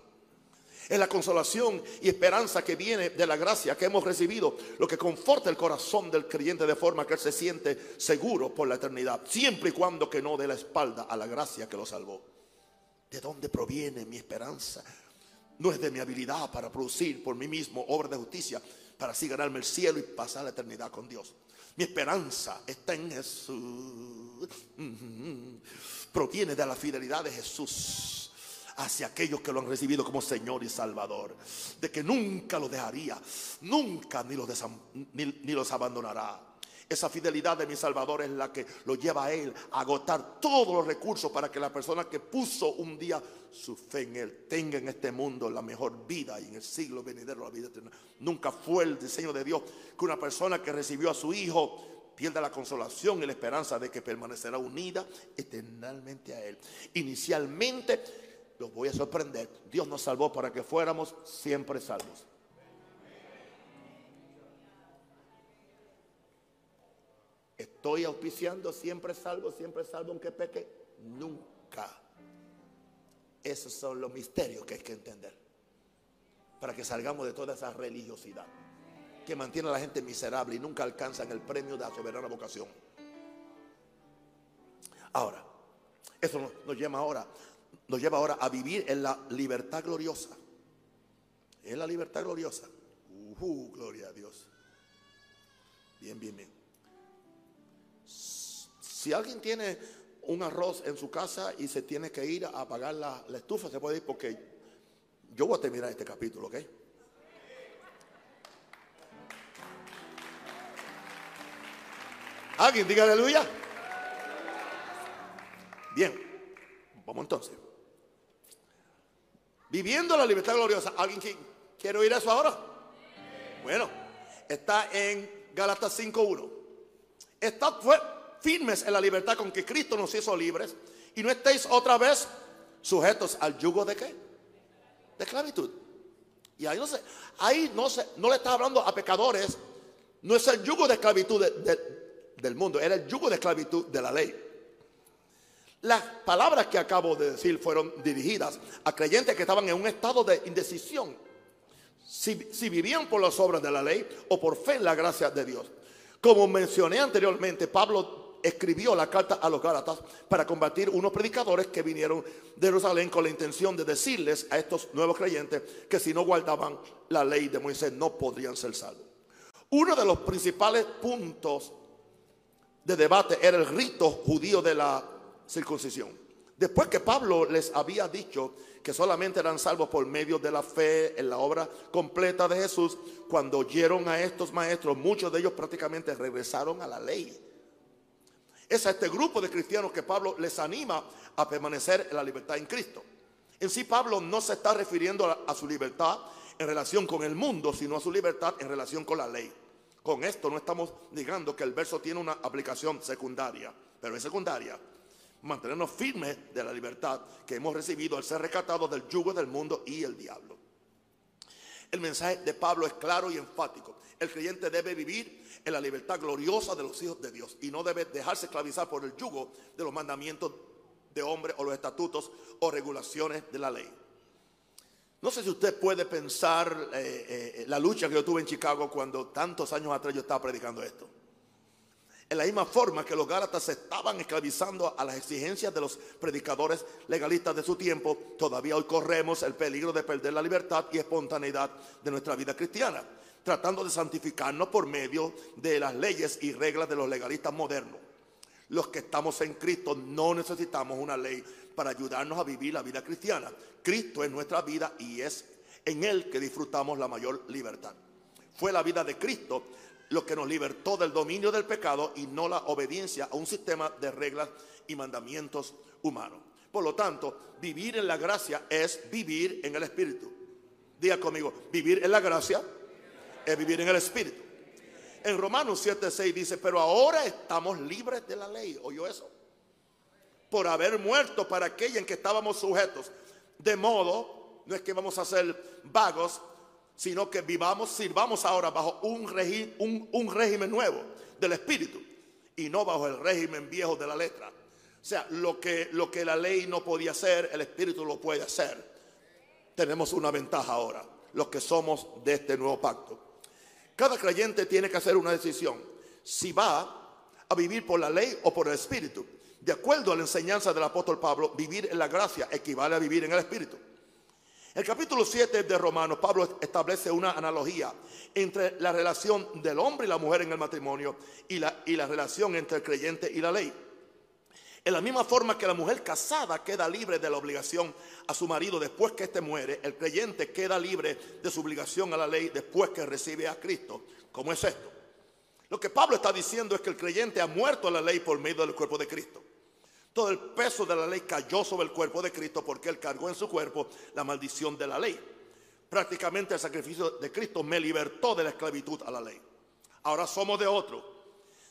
Es la consolación y esperanza que viene de la gracia que hemos recibido, lo que conforta el corazón del creyente de forma que él se siente seguro por la eternidad, siempre y cuando que no dé la espalda a la gracia que lo salvó. ¿De dónde proviene mi esperanza? No es de mi habilidad para producir por mí mismo obra de justicia, para así ganarme el cielo y pasar la eternidad con Dios. Mi esperanza está en Jesús. Proviene de la fidelidad de Jesús hacia aquellos que lo han recibido como Señor y Salvador. De que nunca los dejaría, nunca ni los, ni los abandonará. Esa fidelidad de mi Salvador es la que lo lleva a Él a agotar todos los recursos para que la persona que puso un día su fe en Él tenga en este mundo la mejor vida y en el siglo venidero la vida eterna. Nunca fue el diseño de Dios que una persona que recibió a su Hijo pierda la consolación y la esperanza de que permanecerá unida eternamente a Él. Inicialmente, los voy a sorprender, Dios nos salvó para que fuéramos siempre salvos. Estoy auspiciando siempre salvo, siempre salvo aunque peque. Nunca. Esos son los misterios que hay que entender. Para que salgamos de toda esa religiosidad que mantiene a la gente miserable y nunca alcanzan el premio de la soberana vocación. Ahora, eso nos, lleva ahora, nos lleva ahora a vivir en la libertad gloriosa. En la libertad gloriosa. Uh, gloria a Dios. Bien, bien, bien. Si alguien tiene un arroz en su casa y se tiene que ir a apagar la, estufa, se puede ir porque yo voy a terminar este capítulo, ¿ok? ¿Alguien diga aleluya? Bien, vamos entonces. Viviendo la libertad gloriosa. ¿Alguien quiere oír eso ahora? Bueno, está en Gálatas 5.1. Está fue firmes en la libertad con que Cristo nos hizo libres y no estéis otra vez sujetos al yugo de qué? De esclavitud. Y ahí no se, ahí no se, no le está hablando a pecadores, no es el yugo de esclavitud del mundo, era el yugo de esclavitud de la ley. Las palabras que acabo de decir fueron dirigidas a creyentes que estaban en un estado de indecisión. Si, si vivían por las obras de la ley o por fe en la gracia de Dios. Como mencioné anteriormente, Pablo escribió la carta a los Gálatas para combatir unos predicadores que vinieron de Jerusalén con la intención de decirles a estos nuevos creyentes que si no guardaban la ley de Moisés no podrían ser salvos. Uno de los principales puntos de debate era el rito judío de la circuncisión. Después que Pablo les había dicho que solamente eran salvos por medio de la fe en la obra completa de Jesús, cuando oyeron a estos maestros, muchos de ellos prácticamente regresaron a la ley. Es a este grupo de cristianos que Pablo les anima a permanecer en la libertad en Cristo. En sí Pablo no se está refiriendo a, su libertad en relación con el mundo, sino a su libertad en relación con la ley. Con esto no estamos negando que el verso tiene una aplicación secundaria, pero es secundaria. Mantenernos firmes de la libertad que hemos recibido al ser rescatados del yugo del mundo y el diablo. El mensaje de Pablo es claro y enfático. El creyente debe vivir en la libertad gloriosa de los hijos de Dios y no debe dejarse esclavizar por el yugo de los mandamientos de hombre o los estatutos o regulaciones de la ley. No sé si usted puede pensar eh, eh, la lucha que yo tuve en Chicago cuando tantos años atrás yo estaba predicando esto. En la misma forma que los Gálatas se estaban esclavizando a las exigencias de los predicadores legalistas de su tiempo, todavía hoy corremos el peligro de perder la libertad y espontaneidad de nuestra vida cristiana, tratando de santificarnos por medio de las leyes y reglas de los legalistas modernos. Los que estamos en Cristo no necesitamos una ley para ayudarnos a vivir la vida cristiana. Cristo es nuestra vida y es en Él que disfrutamos la mayor libertad. Fue la vida de Cristo lo que nos libertó del dominio del pecado y no la obediencia a un sistema de reglas y mandamientos humanos. Por lo tanto, vivir en la gracia es vivir en el Espíritu. Diga conmigo, vivir en la gracia es vivir en el Espíritu. En Romanos 7:6 dice, pero ahora estamos libres de la ley. ¿Oyó eso? Por haber muerto para aquella en que estábamos sujetos. De modo, no es que vamos a ser vagos, sino que vivamos, sirvamos ahora bajo un, régimen, un, régimen nuevo del Espíritu y no bajo el régimen viejo de la letra. O sea, lo que, lo que la ley no podía hacer, el Espíritu lo puede hacer. Tenemos una ventaja ahora, los que somos de este nuevo pacto. Cada creyente tiene que hacer una decisión, si va a vivir por la ley o por el Espíritu. De acuerdo a la enseñanza del apóstol Pablo, vivir en la gracia equivale a vivir en el Espíritu. El capítulo 7 de Romanos, Pablo establece una analogía entre la relación del hombre y la mujer en el matrimonio y la, y la relación entre el creyente y la ley. En la misma forma que la mujer casada queda libre de la obligación a su marido después que éste muere, el creyente queda libre de su obligación a la ley después que recibe a Cristo. ¿Cómo es esto? Lo que Pablo está diciendo es que el creyente ha muerto a la ley por medio del cuerpo de Cristo. Todo el peso de la ley cayó sobre el cuerpo de Cristo porque Él cargó en su cuerpo la maldición de la ley. Prácticamente el sacrificio de Cristo me libertó de la esclavitud a la ley. Ahora somos de otro,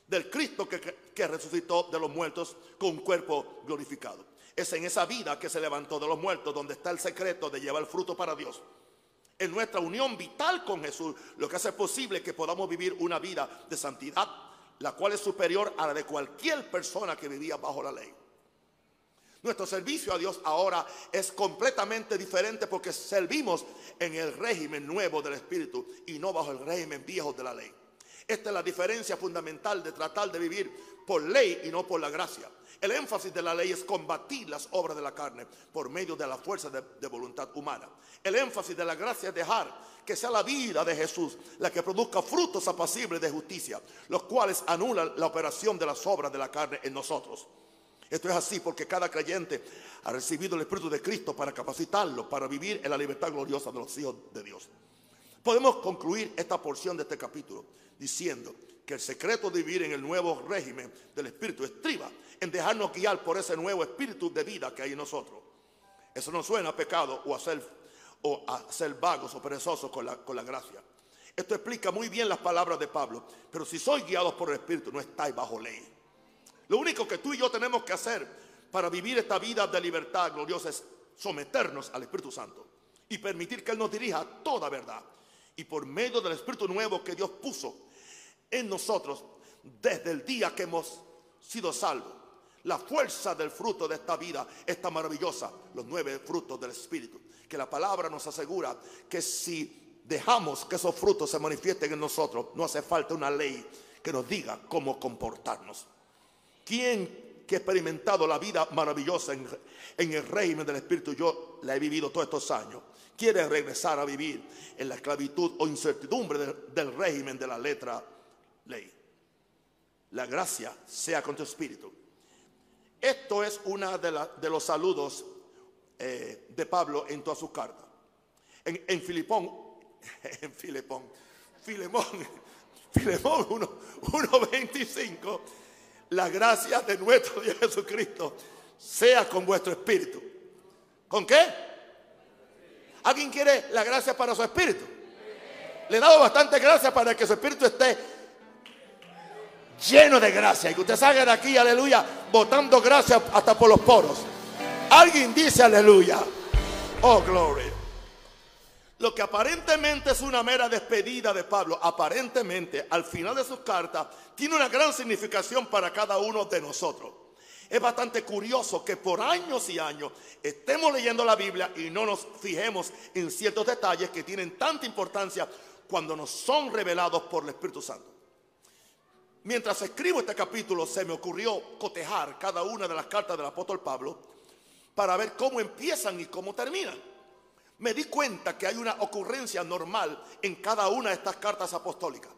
del Cristo que, resucitó de los muertos con un cuerpo glorificado. Es en esa vida que se levantó de los muertos donde está el secreto de llevar fruto para Dios. En nuestra unión vital con Jesús, lo que hace posible que podamos vivir una vida de santidad, la cual es superior a la de cualquier persona que vivía bajo la ley. Nuestro servicio a Dios ahora es completamente diferente porque servimos en el régimen nuevo del Espíritu y no bajo el régimen viejo de la ley. Esta es la diferencia fundamental de tratar de vivir por ley y no por la gracia. El énfasis de la ley es combatir las obras de la carne por medio de la fuerza de, de, voluntad humana. El énfasis de la gracia es dejar que sea la vida de Jesús la que produzca frutos apacibles de justicia, los cuales anulan la operación de las obras de la carne en nosotros. Esto es así porque cada creyente ha recibido el Espíritu de Cristo para capacitarlo, para vivir en la libertad gloriosa de los hijos de Dios. Podemos concluir esta porción de este capítulo diciendo que el secreto de vivir en el nuevo régimen del Espíritu estriba en dejarnos guiar por ese nuevo espíritu de vida que hay en nosotros. Eso no suena a pecado o a ser, o a ser vagos o perezosos con la, con la gracia. Esto explica muy bien las palabras de Pablo. Pero si sois guiados por el Espíritu, no estáis bajo ley. Lo único que tú y yo tenemos que hacer para vivir esta vida de libertad gloriosa es someternos al Espíritu Santo y permitir que Él nos dirija toda verdad. Y por medio del Espíritu nuevo que Dios puso en nosotros desde el día que hemos sido salvos, la fuerza del fruto de esta vida está maravillosa, los nueve frutos del Espíritu, que la palabra nos asegura que si dejamos que esos frutos se manifiesten en nosotros, no hace falta una ley que nos diga cómo comportarnos. ¿Quién que ha experimentado la vida maravillosa en, el régimen del Espíritu? Yo la he vivido todos estos años quiere regresar a vivir en la esclavitud o incertidumbre del, régimen de la letra ley. La gracia sea con tu espíritu. Esto es uno de, los saludos eh, de Pablo en toda su carta. En, en Filipón, en Filipón, Filemón, Filemón 1.25, la gracia de nuestro Dios Jesucristo sea con vuestro espíritu. ¿Con qué? ¿Alguien quiere la gracia para su espíritu? Le he dado bastante gracia para que su espíritu esté lleno de gracia y que usted salga aquí, aleluya, botando gracia hasta por los poros. Alguien dice aleluya. Oh, gloria. Lo que aparentemente es una mera despedida de Pablo, aparentemente al final de sus cartas, tiene una gran significación para cada uno de nosotros. Es bastante curioso que por años y años estemos leyendo la Biblia y no nos fijemos en ciertos detalles que tienen tanta importancia cuando nos son revelados por el Espíritu Santo. Mientras escribo este capítulo se me ocurrió cotejar cada una de las cartas del apóstol Pablo para ver cómo empiezan y cómo terminan. Me di cuenta que hay una ocurrencia normal en cada una de estas cartas apostólicas.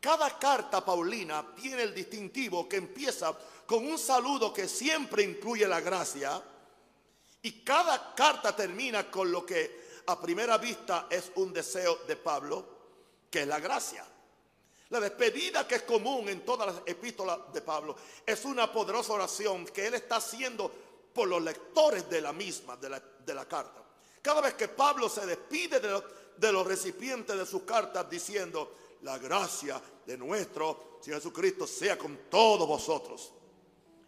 Cada carta paulina tiene el distintivo que empieza con un saludo que siempre incluye la gracia. Y cada carta termina con lo que a primera vista es un deseo de Pablo, que es la gracia. La despedida que es común en todas las epístolas de Pablo es una poderosa oración que él está haciendo por los lectores de la misma, de la, carta. Cada vez que Pablo se despide de, de los recipientes de sus cartas diciendo, la gracia de nuestro Señor Jesucristo sea con todos vosotros.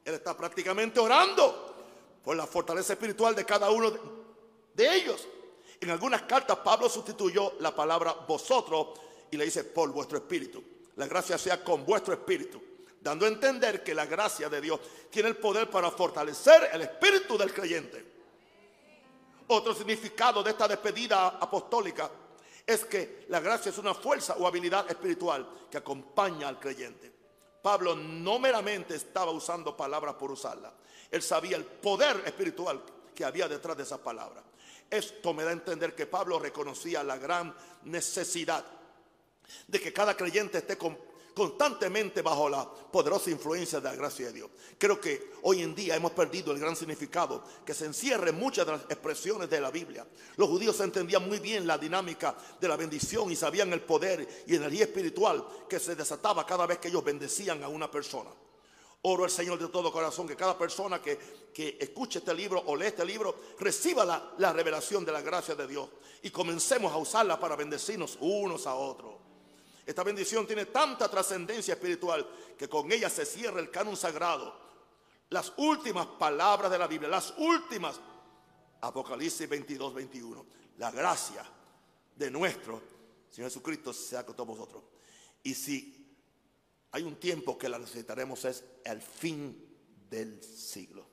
Él está prácticamente orando por la fortaleza espiritual de cada uno de, ellos. En algunas cartas Pablo sustituyó la palabra vosotros y le dice por vuestro espíritu. La gracia sea con vuestro espíritu, dando a entender que la gracia de Dios tiene el poder para fortalecer el espíritu del creyente. Otro significado de esta despedida apostólica es que la gracia es una fuerza o habilidad espiritual que acompaña al creyente. Pablo no meramente estaba usando palabras por usarla. Él sabía el poder espiritual que había detrás de esas palabras. Esto me da a entender que Pablo reconocía la gran necesidad de que cada creyente esté con constantemente bajo la poderosa influencia de la gracia de Dios. Creo que hoy en día hemos perdido el gran significado que se encierra en muchas de las expresiones de la Biblia. Los judíos entendían muy bien la dinámica de la bendición y sabían el poder y energía espiritual que se desataba cada vez que ellos bendecían a una persona. Oro al Señor de todo corazón que cada persona que, que escuche este libro o lee este libro reciba la, la revelación de la gracia de Dios y comencemos a usarla para bendecirnos unos a otros. Esta bendición tiene tanta trascendencia espiritual que con ella se cierra el canon sagrado. Las últimas palabras de la Biblia, las últimas. Apocalipsis 22, 21. La gracia de nuestro Señor Jesucristo sea con todos vosotros. Y si hay un tiempo que la necesitaremos es el fin del siglo.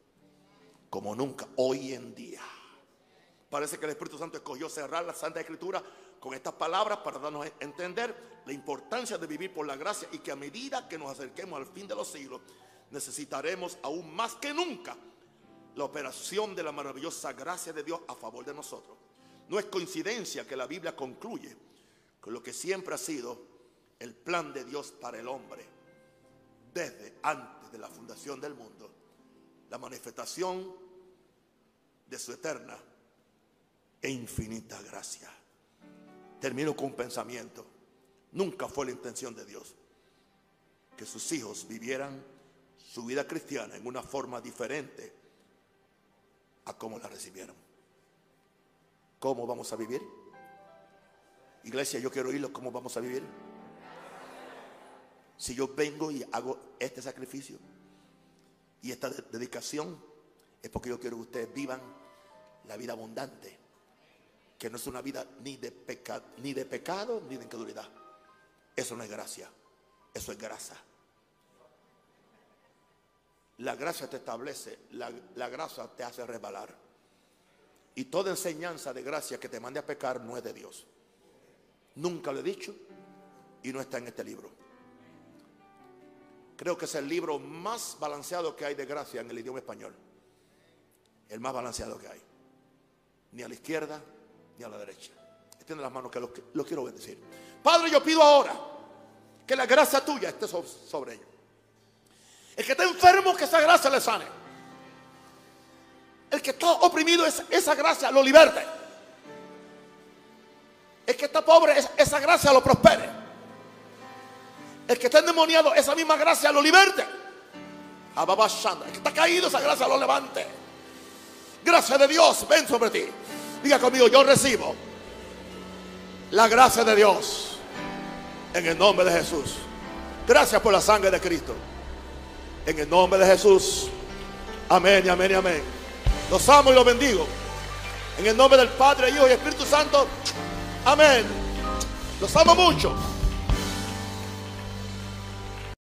Como nunca, hoy en día. Parece que el Espíritu Santo escogió cerrar la Santa Escritura con estas palabras para darnos a entender la importancia de vivir por la gracia y que a medida que nos acerquemos al fin de los siglos, necesitaremos aún más que nunca la operación de la maravillosa gracia de Dios a favor de nosotros. No es coincidencia que la Biblia concluye con lo que siempre ha sido el plan de Dios para el hombre desde antes de la fundación del mundo, la manifestación de su eterna e infinita gracia. Termino con un pensamiento. Nunca fue la intención de Dios que sus hijos vivieran su vida cristiana en una forma diferente a cómo la recibieron. ¿Cómo vamos a vivir? Iglesia, yo quiero oírlo. ¿Cómo vamos a vivir? Si yo vengo y hago este sacrificio y esta dedicación, es porque yo quiero que ustedes vivan la vida abundante que no es una vida ni de, pecado, ni de pecado ni de incredulidad. Eso no es gracia, eso es grasa. La gracia te establece, la, la gracia te hace resbalar. Y toda enseñanza de gracia que te mande a pecar no es de Dios. Nunca lo he dicho y no está en este libro. Creo que es el libro más balanceado que hay de gracia en el idioma español. El más balanceado que hay. Ni a la izquierda ni a la derecha. Extiende las manos que lo, quiero bendecir. Padre, yo pido ahora que la gracia tuya esté sobre ellos. El que está enfermo, que esa gracia le sane. El que está oprimido, esa gracia lo liberte. El que está pobre, esa gracia lo prospere. El que está endemoniado, esa misma gracia lo liberte. El que está caído, esa gracia lo levante. Gracia de Dios, ven sobre ti. Diga conmigo, yo recibo la gracia de Dios en el nombre de Jesús. Gracias por la sangre de Cristo. En el nombre de Jesús. Amén amén amén. Los amo y los bendigo. En el nombre del Padre, Hijo y Espíritu Santo. Amén. Los amo mucho.